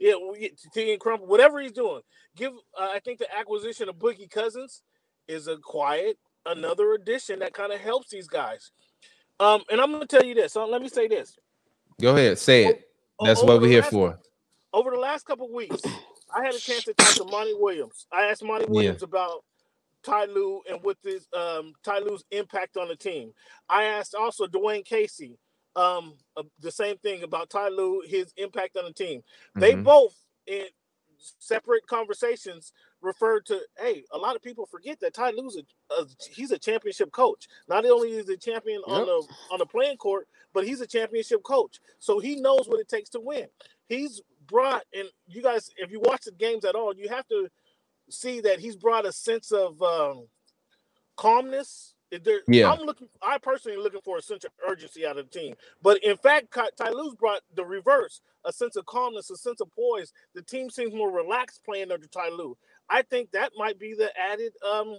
Yeah, we get tea and crumple. Whatever he's doing, give. Uh, I think the acquisition of Boogie Cousins is a quiet another addition that kind of helps these guys. Um, and I'm gonna tell you this. So let me say this. Go ahead, say it. O- That's what we're here last- for. over the last couple weeks, I had a chance to talk to Monty Williams. I asked Monty Yeah. Williams about Ty Lue and what this um, Ty Lue's impact on the team. I asked also Dwane Casey um, uh, the same thing about Ty Lue, his impact on the team. They Mhm. both in separate conversations referred to, hey, a lot of people forget that Ty Lue's a, a he's a championship coach. Not only is he a champion on the on the playing court, but he's a championship coach. So he knows what it takes to win. He's brought and you guys, if you watch the games at all, you have to see that he's brought a sense of um, calmness. There, Yeah. I'm looking. I personally looking for a sense of urgency out of the team, but in fact, Ty Lue's brought the reverse: a sense of calmness, a sense of poise. The team seems more relaxed playing under Ty Lue. I think that might be the added, um,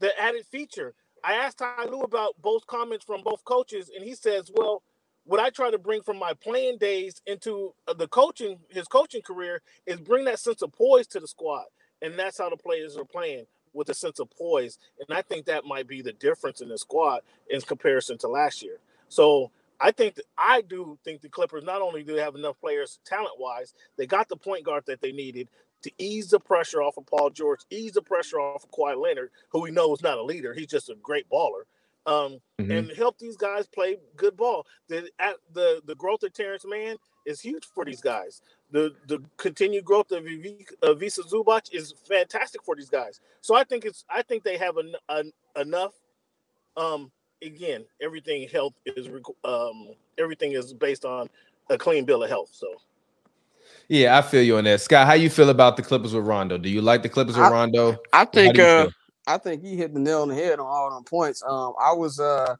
the added feature. I asked Ty Lue about both comments from both coaches, and he says, "Well, what I try to bring from my playing days into uh, the coaching, his coaching career, is bring that sense of poise to the squad, and that's how the players are playing with a sense of poise. And I think that might be the difference in the squad in comparison to last year. So I think that I do think the Clippers not only do they have enough players talent wise, they got the point guard that they needed to ease the pressure off of Paul George, ease the pressure off of Kawhi Leonard, who we know is not a leader. He's just a great baller. Um, Mhm. and help these guys play good ball. The at the the growth of Terance Mann is huge for these guys. The the continued growth of Ivi- Visa Zubac is fantastic for these guys. So I think it's I think they have en- en- enough. Um, again, everything health is um everything is based on a clean bill of health. So Yeah, I feel you on that. Scott, how you feel about the Clippers with Rondo? Do you like the Clippers with I- Rondo? I think uh? I think he hit the nail on the head on all them points. Um I was uh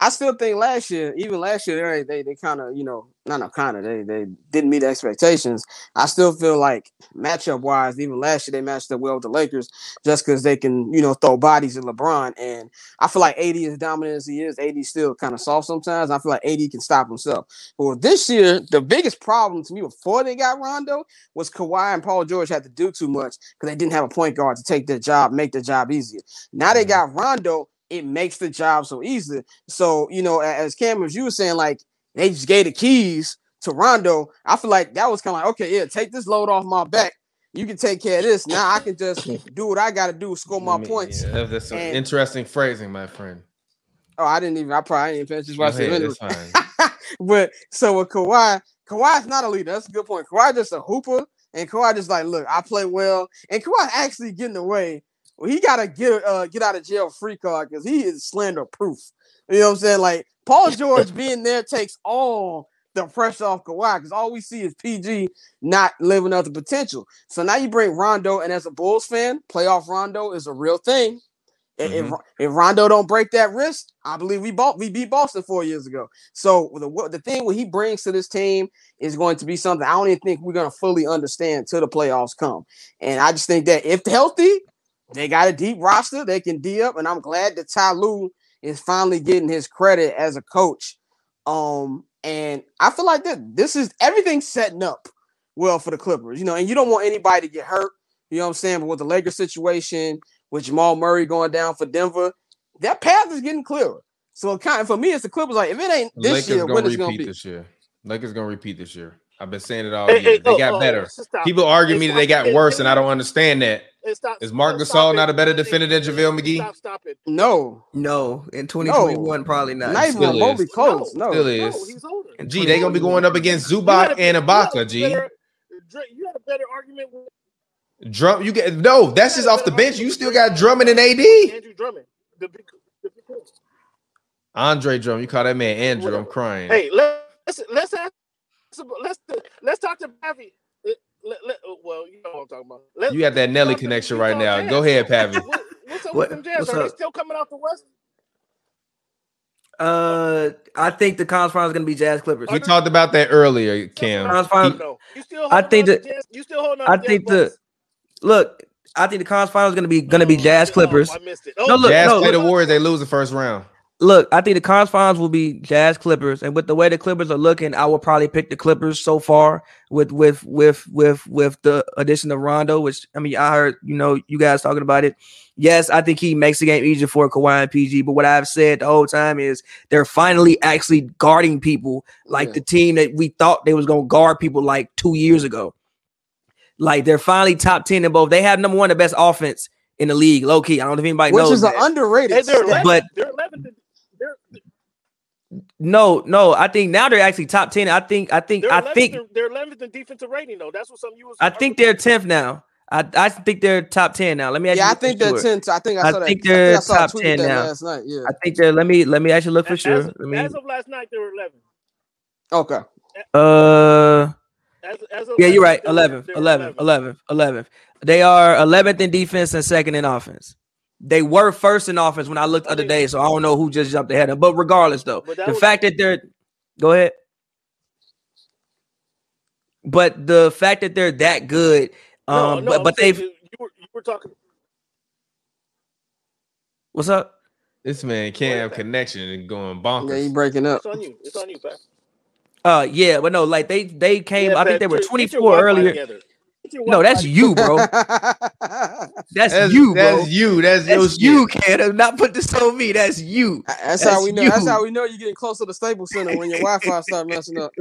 I still think last year, even last year, they they, they kind of, you know, not no kind of, they they didn't meet expectations. I still feel like matchup wise, even last year they matched up well with the Lakers just because they can, you know, throw bodies at LeBron. And I feel like AD as dominant as he is, AD still kind of soft sometimes. I feel like AD can stop himself. But this year, the biggest problem to me before they got Rondo was Kawhi and Paul George had to do too much because they didn't have a point guard to take their job, make their job easier. Now they Mhm. got Rondo, it makes the job so easy. So, you know, as Cameron, as you were saying, like they just gave the keys to Rondo. I feel like that was kind of like, okay, yeah, take this load off my back. You can take care of this. Now I can just do what I got to do, score my points. yeah, that's some And- interesting phrasing, my friend. Oh, I didn't even, I probably didn't finish this Go right ahead, anyway. that's fine. but so with Kawhi, Kawhi's not a leader. That's a good point. Kawhi just a hooper, and Kawhi just like, look, I play well, and Kawhi actually getting away. Well, he gotta get uh get out of jail free card because he is slander proof. You know what I'm saying? Like Paul George being there takes all the pressure off Kawhi because all we see is PG not living up to potential. So now you bring Rondo, and as a Bulls fan, playoff Rondo is a real thing. If- If, if Rondo don't break that wrist, I believe we bought we beat Boston four years ago. So the the thing what he brings to this team is going to be something I don't even think we're going to fully understand till the playoffs come. And I just think that if healthy, they got a deep roster. They can D up, and I'm glad that Ty Lue is finally getting his credit as a coach. Um, and I feel like that this is everything setting up well for the Clippers, you know, and you don't want anybody to get hurt. You know what I'm saying? But with the Lakers situation, with Jamal Murray going down for Denver, that path is getting clearer. So it kind of for me, it's the Clippers. Like if it ain't this Lakers year, gonna when it's gonna repeat be? this year. Lakers gonna repeat this year. I've been saying it all Hey, year. hey, they oh, got oh, better. People argue Hey, me that they got Hey, worse, hey, and I don't understand that. hey, stop- Is Marc stop Gasol it. not a better defender than JaVale McGee? Stop, stop it. No, No, in 2021, probably not. not even still remotely is. close. No, Still No, is. he's older. Gee, they gonna be going up against You Zubac a- and you had a Ibaka. G. better- Dre, You had a better argument with Drum, you get no. That's just off the bench. You still got Drummond and AD. Andrew Drummond. The big, the big I Andre Drum. You call that man Andrew? I'm crying. Hey, let's let's ask, let's let's talk to Pappy. Let, let, well, you know what I'm talking about. Let, you got that Nelly connection right now. Go ahead, Pappy. What, what's up What- with them Jazz? what's Are they still coming out the West? Uh, I think the conference finals is gonna be Jazz Clippers. We talked about that earlier, Cam. Conference finals- No. I think the, to you still holding on. I to think Jazz the Bucks? look. I think the conference finals is gonna be gonna be Oh, Jazz oh, Clippers. I missed it. No, Oh, look, Jazz no, play the look. Warriors. They lose the first round. Look, I think the cons finals will be Jazz Clippers, and with the way the Clippers are looking, I will probably pick the Clippers so far. With with with with with the addition of Rondo, which I mean, I heard you know you guys talking about it. Yes, I think he makes the game easier for Kawhi and PG. But what I've said the whole time is they're finally actually guarding people like Yeah. the team that we thought they was gonna guard people like two years ago. Like they're finally top ten in both. They have number one the best offense in the league, low key. I don't know if anybody Which knows Which is that. underrated. Hey, they're stat. 11th. But- they're 11th. They're, No, no, I think now they're actually top ten. I think, I think, they're I 11th think, they're 11th in defensive rating though. That's what some you was. I think they're tenth now. I, I think they're top ten now. Let me. yeah, I think they're for sure. ten. I think I I saw that. think they're I saw top 10 now. last night. Yeah. I think they're. Let me let me actually look for As, sure. as, Let me. as of last night, they were 11. Okay. Uh, As, as yeah, you're right. they were- 11th, 11th, 11th, 11th. They are 11th in defense and second in offense. They were first in offense when I looked the other day, so I don't know who just jumped ahead of them. But regardless, though, But the was- fact that they're go ahead. But the fact that they're that good, um, No, no, but but they've you you were, you were talking. what's up? This man Cam connection and going Yeah, you breaking up. It's on you. It's on you, Pat. Uh, yeah, but no, like they they came. Yeah, I think they were get your- get your 24 earlier. together. Get your No, that's you, bro. That's, That's you, bro. That's you. That's, your That's shit. you, kid. Not put this on me. That's you. That's, That's how we know. That's you. how we know you're getting close to the Staples Center when your Wi-Fi start messing up.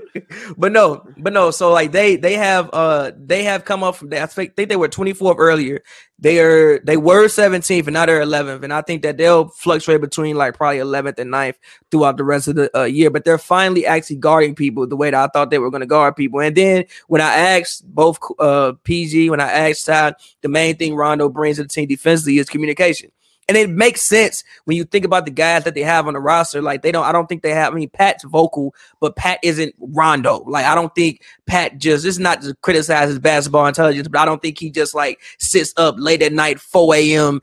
but no, but no. So like they they have uh they have come up from that. I think, think they were 24th earlier. They are they were 17th and now they're 11th, and I think that they'll fluctuate between like probably 11th and 9th throughout the rest of the uh, year. But they're finally actually guarding people the way that I thought they were going to guard people. And then when I asked both uh PG, when I asked Todd, the main thing Rondo brings to the team defensively is communication. And it makes sense when you think about the guys that they have on the roster. Like they don't, I don't think they have. I mean, Pat's vocal, but Pat isn't Rondo. Like I don't think Pat just. This is not to criticize his basketball intelligence, but I don't think he just like sits up late at night, 4 a.m.,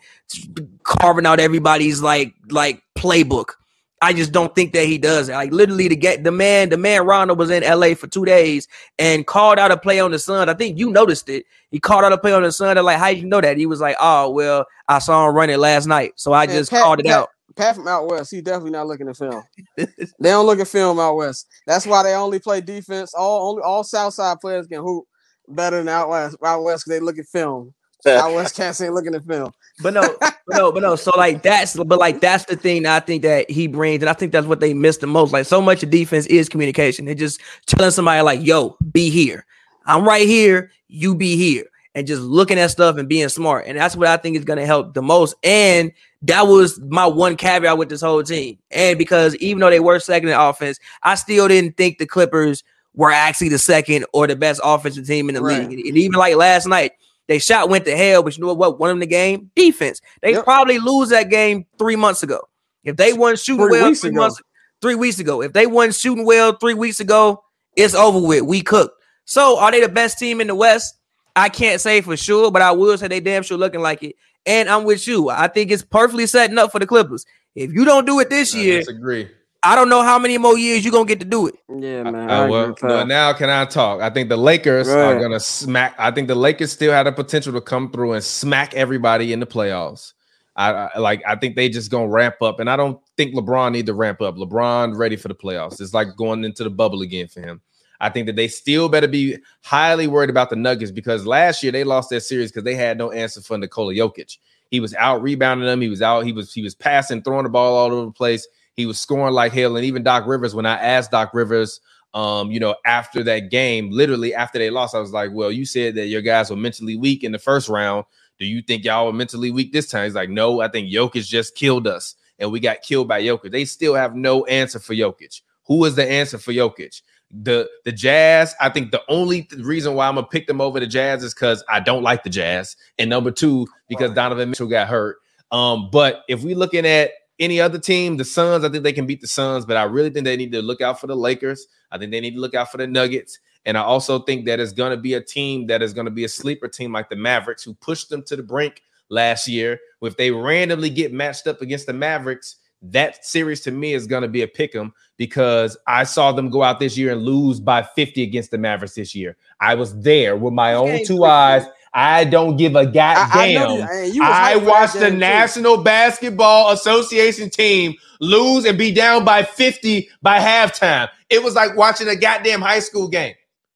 carving out everybody's like like playbook. I just don't think that he does it. Like literally, to get the man, the man Rondo was in LA for two days and called out a play on the Sun. I think you noticed it. He called out a play on the Sun. They're like, "How did you know that?" He was like, "Oh, well, I saw him run it last night, so I Man, just Pat- called it Pat- out." Pat from out west, he definitely not looking at film. they don't look at film out west. That's why they only play defense. All only all South Side players can hoop better than out west. Out west, 'cause they look at film. Out west cats ain't looking at film. But no, but no, but no. So like that's but like that's the thing that I think that he brings, and I think that's what they miss the most. Like so much of defense is communication. They're just telling somebody like, "Yo, be here. I'm right here. You be here." And just looking at stuff and being smart. And that's what I think is going to help the most. And that was my one caveat with this whole team. And because even though they were second in offense, I still didn't think the Clippers were actually the second or the best offensive team in the Right. league. And, and even like last night, they shot went to hell, but you know what? Won them the game? Defense. They Yep. probably lose that game three months ago. If they weren't shooting Three well weeks three ago. months, three weeks ago. If they weren't shooting well three weeks ago, it's over with. We cooked. So are they the best team in the West? I can't say for sure, but I will say they damn sure looking like it. And I'm with you. I think it's perfectly setting up for the Clippers. If you don't do it this I year, disagree. I don't know how many more years you're gonna get to do it. Yeah, Uh, man. uh, well, well, now can I talk? I think the Lakers are gonna smack. I think the Lakers still have the potential to come through and smack everybody in the playoffs. I, I like. I think they just gonna ramp up, and I don't think LeBron need to ramp up. LeBron ready for the playoffs. It's like going into the bubble again for him. I think that they still better be highly worried about the Nuggets because last year they lost that series because they had no answer for Nikola Jokic. He was out rebounding them. He was out. He was he was passing, throwing the ball all over the place. He was scoring like hell. And even Doc Rivers, when I asked Doc Rivers, um, you know, after that game, literally after they lost, I was like, "Well, you said that your guys were mentally weak in the first round. Do you think y'all were mentally weak this time?" He's like, "No, I think Jokic just killed us, and we got killed by Jokic. They still have no answer for Jokic. Who is the answer for Jokic?" The the Jazz, I think the only th- reason why I'm gonna pick them over the Jazz is because I don't like the Jazz, and number two because Donovan Mitchell got hurt. Um, but if we're looking at any other team, the Suns, I think they can beat the Suns, but I really think they need to look out for the Lakers. I think they need to look out for the Nuggets. And I also think that it's going to be a team that is going to be a sleeper team like the Mavericks, who pushed them to the brink last year. If they randomly get matched up against the Mavericks, that series to me is going to be a pick 'em because I saw them go out this year and lose by 50 against the Mavericks this year. I was there with my own two eyes. I don't give a goddamn. I, I, know you, and you was I hyped for that watched the game, too. National Basketball Association team lose and be down by 50 by halftime. It was like watching a goddamn high school game.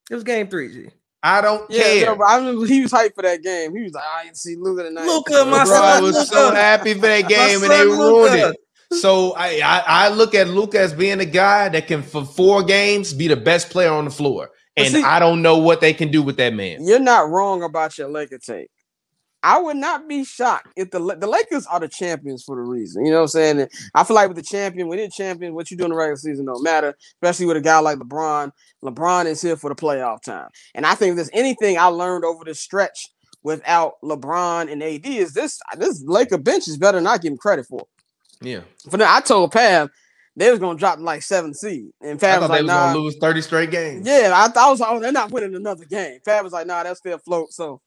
It was game three, G. I don't Yeah, care. no, but I remember he was hyped for that game. He was like, I didn't see Luka tonight. Luka, my Bro, I son, was Luka. so happy for that game, and they son, ruined Luka. it. So I, I I look at Luka as being a guy that can for four games be the best player on the floor, But and see- I don't know what they can do with that man. You're not wrong about your Laker take. I would not be shocked if the the Lakers are the champions for the reason. You know what I'm saying? And I feel like with the champion, when you're champion, what you do in the regular season don't matter, especially with a guy like LeBron. LeBron is here for the playoff time. And I think if there's anything I learned over this stretch without LeBron and AD is this this Laker bench is better than I give him credit for. Yeah, For now, I told Pav they was gonna drop like seven seed. And I Pav thought was they like, was nah. gonna lose thirty straight games. Yeah, I, I was like, oh, they're not winning another game. Fab was like, nah, they'll still float. So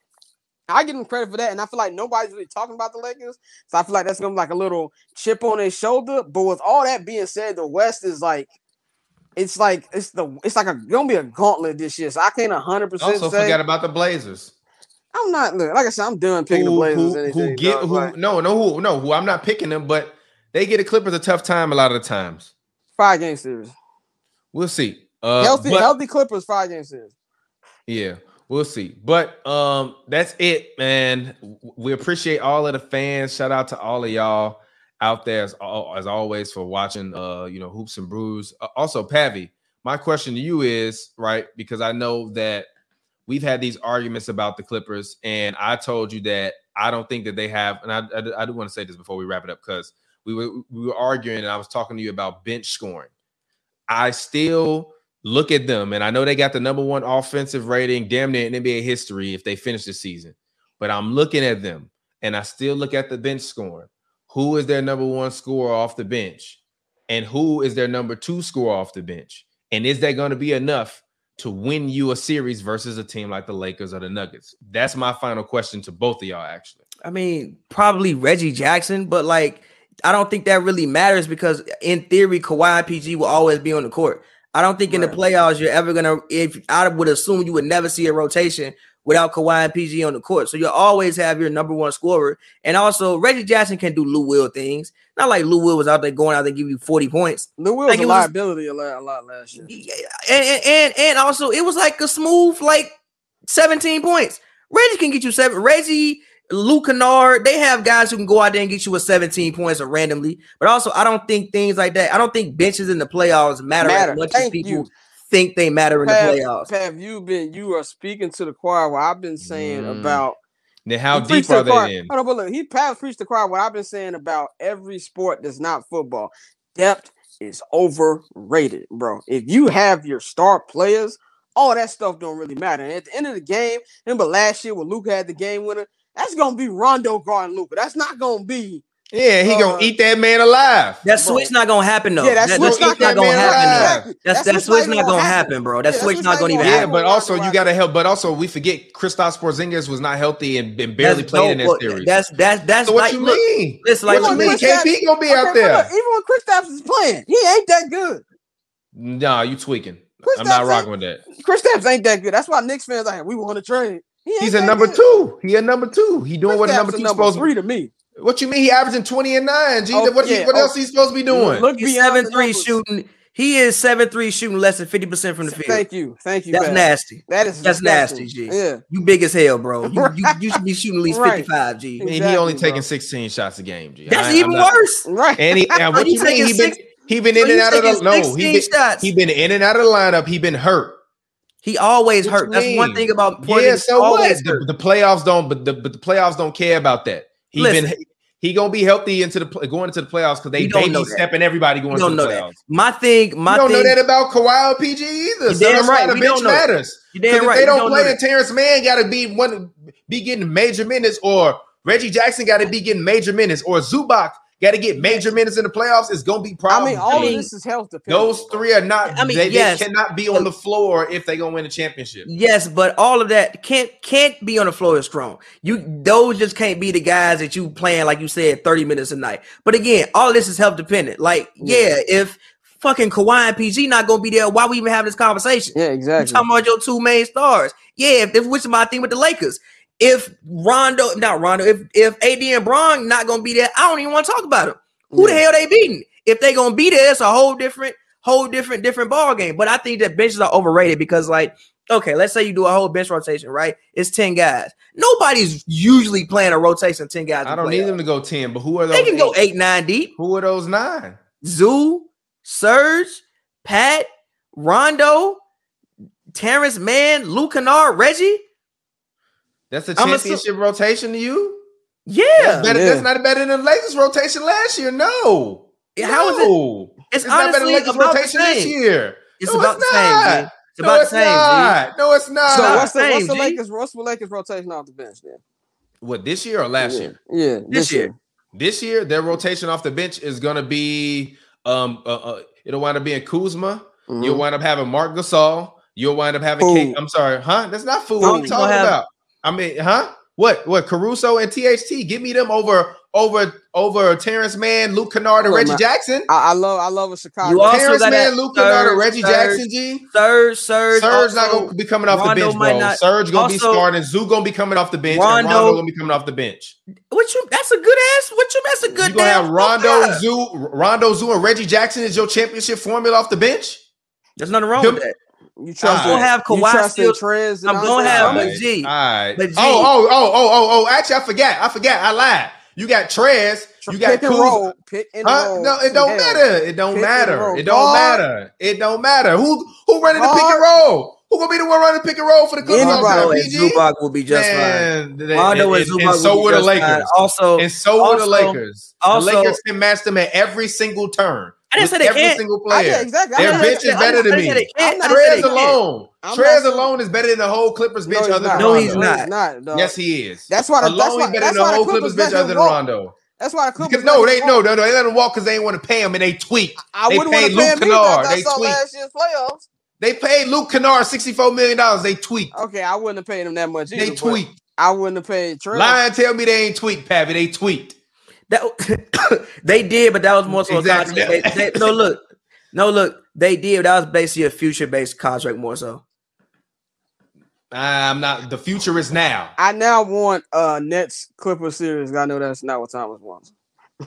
I give them credit for that. And I feel like nobody's really talking about the Lakers. So I feel like that's gonna be like a little chip on their shoulder. But with all that being said, the West is like it's like it's the it's like a gonna be a gauntlet this year. So I can't hundred percent Also, say forgot about the Blazers. I'm not look, like I said, I'm done picking the Who, Blazers. who, anything, who get dog. who? Like, No, no, who? No, who? I'm not picking them, but they get the Clippers a tough time a lot of the times. five game series. We'll see. Uh, healthy, but- healthy Clippers, five game series. Yeah, we'll see. But um, that's it, man. We appreciate all of the fans. Shout out to all of y'all out there as, as always for watching. Uh, you know, hoops and brews. Uh, also, Pavi, my question to you is right because I know that we've had these arguments about the Clippers, and I told you that I don't think that they have. And I, I, I do want to say this before we wrap it up because we were we were arguing, and I was talking to you about bench scoring. I still look at them, and I know they got the number one offensive rating, damn near in NBA history if they finish the season. But I'm looking at them, and I still look at the bench scoring. Who is their number one scorer off the bench, and who is their number two scorer off the bench? And is that going to be enough to win you a series versus a team like the Lakers or the Nuggets? That's my final question to both of y'all. Actually, I mean, probably Reggie Jackson, but like, I don't think that really matters because in theory, Kawhi and PG will always be on the court. I don't think in the playoffs you're ever gonna. If I would assume you would never see a rotation without Kawhi and PG on the court, so you'll always have your number one scorer. And also, Reggie Jackson can do Lou Will things. Not like Lou Will was out there going out there give you forty points. Lou Will Like, was a liability a lot, a lot last year. And, and and and also it was like a smooth like 17 points. Reggie can get you seven. Reggie, Luke Kennard, they have guys who can go out there and get you a 17 points or randomly. But also, I don't think things like that. I don't think benches in the playoffs matter, Matter. as much as people you. think they matter in Pav, the playoffs. Have you've been you are speaking to the choir. What I've been saying Mm. about then how deep are the choir. they in? Hold on, but look, he Pav preached the choir. What I've been saying about every sport that's not football, depth is overrated, bro. If you have your star players, all that stuff don't really matter. And at the end of the game, remember last year when Luke had the game winner, that's gonna be Rondo guarding Luka. That's not gonna be Yeah, he Uh, gonna eat that man alive. That Bro. switch not gonna happen though. Yeah, that that, switch that not switch not gonna gonna happen. happen. though. That's That that switch switch not not gonna gonna happen. happen, bro. That Yeah, switch switch not not gonna gonna even Yeah, happen. Yeah, but also you got to help. But also we forget Kristaps Porzingis was not healthy and, and barely That's played in dope, that but series. That's that's that's so what like you look, mean? Listen, like what you look, mean? Kristaps- KP gonna be Okay, out there? look, even when Kristaps is playing, he ain't that good. Nah, you tweaking. Chris I'm not rocking with that. Kristaps ain't that good. That's why Knicks fans like we want to trade. He He's a number good. two. He a number two. He doing Chris what a number two number supposed. three to be. What you mean? He averaging twenty and nine. G. Oh, what yeah, what oh. else he supposed to be doing? Look He's beyond seven three numbers. shooting. He is seven three shooting less than fifty percent from the field. Thank you, thank you. That's Pat. nasty. That is That's disgusting. nasty, G. Yeah, You big as hell, bro. You, you, you should be shooting at least Right. fifty five, G. I mean, he Exactly, only bro. taking sixteen shots a game. G. That's I- even not- worse. right. And he, and what you you mean? He been six- he been in and out of the taking no. He been he been in and out of the lineup. He been hurt. He always hurt. That's one thing about Yeah, Porzingis. so what? The, the playoffs don't, but the but the playoffs don't care about that. He Listen. been he gonna be healthy into the going into the playoffs because they You don't baby know that. stepping everybody going into don't the know playoffs. that. My thing, my you don't thing. know that about Kawhi or PG either. So damn that's right. why the We bench don't know that. matters. You damn if right. they don't, don't play, and Terance Mann got to be one, be getting major minutes, or Reggie Jackson got to be getting major minutes, or Zubac got to get major minutes in the playoffs, it's gonna be I mean, all mean, of this is health dependent. those three are not. I mean, they, yes. they cannot be on the floor if they gonna win a championship. Yes, but all of that can't can't be on the floor is strong. You those just can't be the guys that you playing like you said 30 minutes a night. But again, all this is health dependent. Like, yeah, if fucking Kawhi and PG not gonna be there, why we even have this conversation? Yeah, You exactly. talking about your two main stars. Yeah, if, if which is my thing with the Lakers. If Rondo, not Rondo, if if AD and Bron not gonna be there, I don't even want to talk about them. Who the hell they beating? If they gonna be there, it's a whole different, whole different, different ball game. But I think that benches are overrated because, like, okay, let's say you do a whole bench rotation, right? It's ten guys. Nobody's usually playing a rotation of ten guys. I don't need them to go ten, but who are those? They can go eight? eight, nine deep. Who are those nine? Zoo, Serge, Pat, Rondo, Terance Mann, Luke Kennard, Reggie. That's a I'm assu- championship rotation to you. Yeah. That's, better, Yeah. that's not better than the Lakers rotation last year. No. How is it? no. It's, not better than Lakers about the rotation this same. year. It's No, about it's the same. not. G. It's no, about the it's same. G. not. No, it's not. So what's the Same, what's the Lakers what's the Lakers rotation off the bench then? what this year or last yeah. year? Yeah, This year. This year, their rotation off the bench is going to be um uh, uh, it'll wind up being Kuzma. Mhm. You'll wind up having Marc Gasol. You'll wind up having Kate. I'm sorry, huh? That's not food. What are you you talking have- about? I mean, huh? What? What? Caruso and THT? Give me them over over over Terance Mann, Luke Kennard, and Look, Reggie man, Jackson. I, I love I love a Chicago. You also Terance gotta Mann, have Luke Kennard, and Reggie Serge, Jackson. G. Serge, Serge, Serge not gonna be coming off Rondo the bench, bro. not- Serge gonna be also- starting. Zoo gonna be coming off the bench. and Rondo- Rondo gonna be coming off the bench. What you? That's a good ass. What you? That's a good. you gonna have Rondo, Yeah. Zoo, Rondo, Zoo, and Reggie Jackson is your championship formula off the bench. There's nothing wrong Them- with that. You trust I'm gonna have Kawhi trust still- Trez I'm gonna Andre have Drummond? but G. All right. But G- Oh, oh, oh, oh, oh, oh. Actually, I forgot. I forgot. I lied. You got Trez. You got pick and Kuzma. roll, pick and Huh? roll. No, it don't Hell. matter. It don't Pick matter. It don't Guard. matter. It don't matter. Who who running the pick and roll? Who gonna be the one running the pick and roll for the Clippers? Rondo and PG? Zubac will be just fine. Man, they- Rondo and, and and- Zubac and so will will be the just fine. Lakers. Also, And so will the Lakers. also- the Lakers can match them at every single turn. I didn't say they every can't. single player. yeah, exactly. Their I'm not bench is better than me. say they can't. I'm I not didn't say Trez alone. I'm Trez alone is better than the whole Clippers bench No, other than No, Rondo. he's not. He's not. Yes, he is. That's why. The, that's alone why. better than the whole Clippers Clippers bench other than. Rondo. That's why the Clippers. Because no, they him no, no, no. They let him walk because they ain't want to pay him and they tweaked. I They wouldn't want paid to pay Luke him either Kennard. They saw tweaked. last year's playoffs. They paid Luke Kennard $64 million. They tweaked. Okay, I wouldn't have paid him that much either. They but tweaked. I wouldn't have paid Trez. Lie and tell me they ain't tweaked, Pappy. They tweaked. That they did, but that was more so Exactly. a contract. They, they, no, look, no, look, they did. That was basically a future based contract, more so. I'm not. The future is now. I now want uh Nets Clippers series. I know that's not what Thomas wants. No,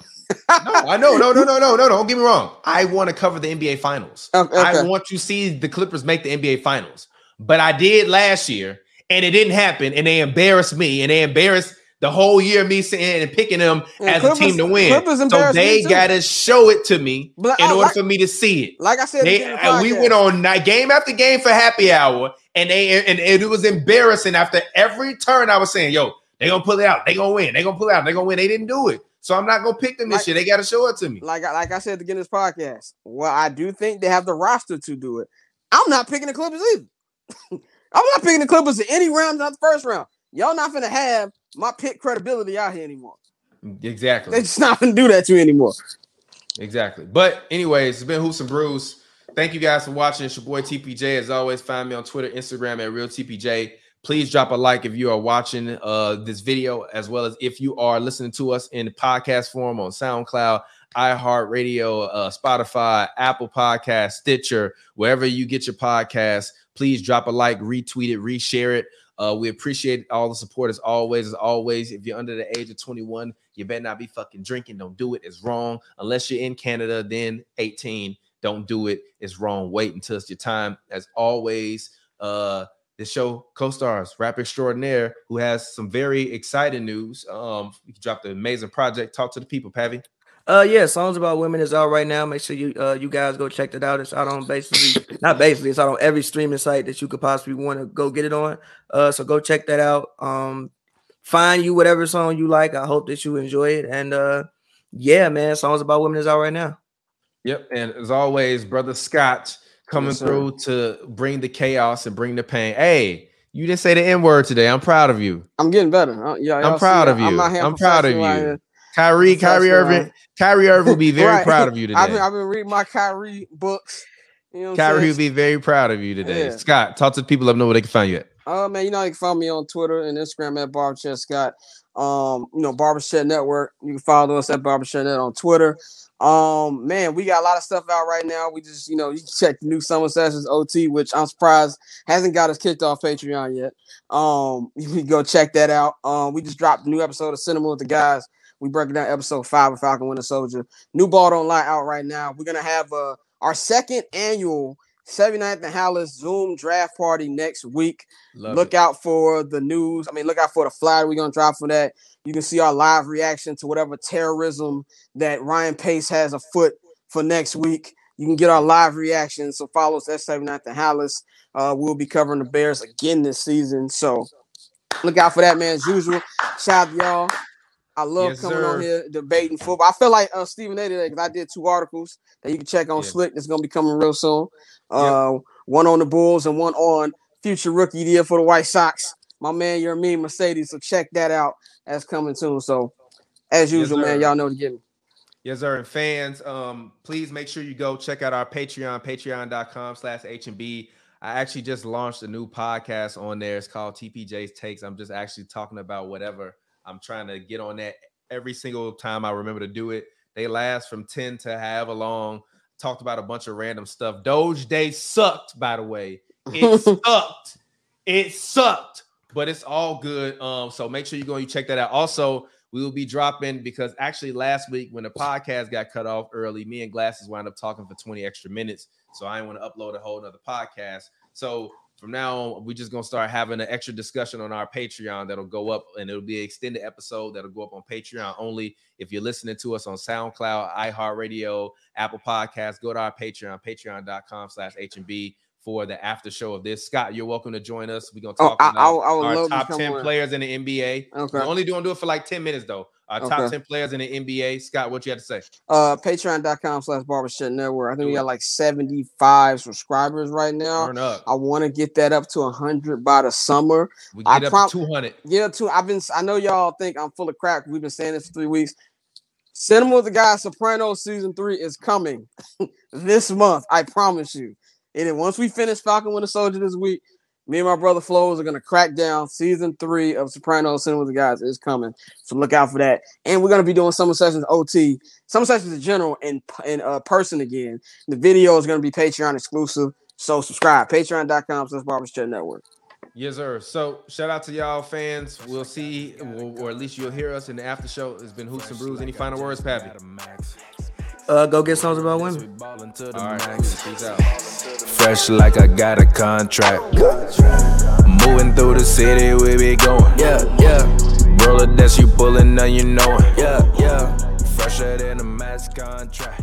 I know. No, no, no, no, no. Don't get me wrong. I want to cover the NBA Finals. Okay, I want to see the Clippers make the NBA Finals. But I did last year, and it didn't happen. And they embarrassed me, and they embarrassed the whole year me sitting and picking them Yeah, as Clippers- a team to win. So they got to show it to me But in order like- for me to see it. Like I said, They, the we went on night game after game for happy hour, and they and, and it was embarrassing. After every turn, I was saying, "Yo, they gonna pull it out. They gonna win. They gonna pull it out. They gonna win." They didn't do it, so I'm not gonna pick them this Like- year. They got to show it to me. like I- like I said at the beginning of this podcast. Well, I do think they have the roster to do it. I'm not picking the Clippers either. I'm not picking the Clippers in any round, not the first round. Y'all not gonna have my pit credibility out here anymore. Exactly. They're just not gonna do that to you anymore. Exactly. But anyways, it's been Hoops and Brews. Thank you guys for watching. It's your boy TPJ. As always, find me on Twitter, Instagram at Real TPJ. Please drop a like if you are watching uh, this video, as well as if you are listening to us in podcast form on SoundCloud, iHeartRadio, uh, Spotify, Apple Podcast, Stitcher, wherever you get your podcast. Please drop a like, retweet it, reshare it. Uh, we appreciate all the support as always. As always, if you're under the age of 21, you better not be fucking drinking. Don't do it. It's wrong. Unless you're in Canada, then 18. Don't do it. It's wrong. Wait until it's your time. As always, uh, this show co-stars rap extraordinaire who has some very exciting news. Um, he dropped an amazing project. Talk to the people, Pavi. Uh yeah, songs about women is out right now. Make sure you uh you guys go check it out. It's out on basically not basically, it's out on every streaming site that you could possibly want to go get it on. Uh so go check that out. Um find you whatever song you like. I hope that you enjoy it. And uh yeah, man, songs about women is out right now. Yep. And as always, brother Scott coming Yes, through to bring the chaos and bring the pain. Hey, you didn't say the N word today. I'm proud of you. I'm getting better. Uh, yeah, I'm proud of you. I'm, out here I'm proud of professional out you. Kyrie, Touchdown. Kyrie Irving, Kyrie Irving will be very Right. proud of you today. I've been, I've been reading my Kyrie books. You know Kyrie will be very proud of you today. Yeah. Scott, talk to the people. Let them know where they can find you at. Uh man, you know you can find me on Twitter and Instagram at Barberchat Scott. Um, you know, Barberchat Network. You can follow us at Barberchat Net on Twitter. Um, man, we got a lot of stuff out right now. We just, you know, you check the new summer sessions OT, which I'm surprised hasn't got us kicked off Patreon yet. Um, you can go check that out. Um, we just dropped a new episode of Cinema with the guys. We breaking down episode five of Falcon Winter Soldier. New Ball Don't Lie out right now. We're gonna have uh our second annual 79th and Hallis Zoom draft party next week Love look it. out for the news. I mean, look out for the flyer we're gonna drop for that. You can see our live reaction to whatever terrorism that Ryan Pace has afoot for next week. You can get our live reaction. So follow us at 79th and Hallis. Uh, we'll be covering the Bears again this season. So look out for that, man. As usual. Shout out to y'all. I love Yes, coming sir. on here debating football. I feel like uh, Stephen A today because I did two articles that you can check on Yeah. Slick. That's gonna be coming real soon. Uh, one on the Bulls and one on future rookie deal for the White Sox. My man, you're me, Mercedes. So check that out. That's coming soon. So as usual, sir. man, y'all know to get me. Yes, sir. And fans, um, please make sure you go check out our Patreon, patreon.com slash H&B. I actually just launched a new podcast on there. It's called TPJ's Takes. I'm just actually talking about whatever. I'm trying to get on that every single time I remember to do it. They last from 10 to however long. Talked about a bunch of random stuff. Doge Day sucked, by the way. It sucked. It sucked, but it's all good. Um, so make sure you go and you check that out. Also, we will be dropping because actually last week when the podcast got cut off early, me and Glasses wound up talking for 20 extra minutes. So I didn't want to upload a whole other podcast. So from now on, we're just gonna start having an extra discussion on our Patreon that'll go up and it'll be an extended episode that'll go up on Patreon only. If you're listening to us on SoundCloud, iHeartRadio, Apple Podcasts, go to our Patreon, patreon.com slash HB for the after show of this. Scott, you're welcome to join us. We're gonna Oh, talk I, I, about I our top to 10 on. players in the NBA. Okay. We're only doing do it for like 10 minutes though. Our top Okay. 10 players in the NBA. Scott, what you had to say? Uh, Patreon.com slash Barbershop Network. I think we got like 75 subscribers right now. Turn up. I want to get that up to 100 by the summer. We I get up prom- to 200. Yeah, too. I've been. I know y'all think I'm full of crap. We've been saying this for three weeks. Cinema with the Guy Sopranos season three is coming this month. I promise you. And then once we finish Falcon with Winter Soldier this week, me and my brother Flows are gonna crack down season three of Sopranos Cinema with the Guys is coming. So look out for that. And we're gonna be doing summer sessions OT, summer sessions in general in in uh, person again. The video is gonna be Patreon exclusive. So subscribe. Patreon.com slash Barbershop Network. Yes, sir. So shout out to y'all fans. We'll see, or, or at least you'll hear us in the after show. It's been Hoops and Brews. Any final words, Pappy? Uh, go get songs about women. All right. Peace out. Fresh like I got a contract. Moving through the city, we be going. Yeah, yeah, Roller that's you pulling, now you know it. yeah, yeah. Fresher than a mass contract.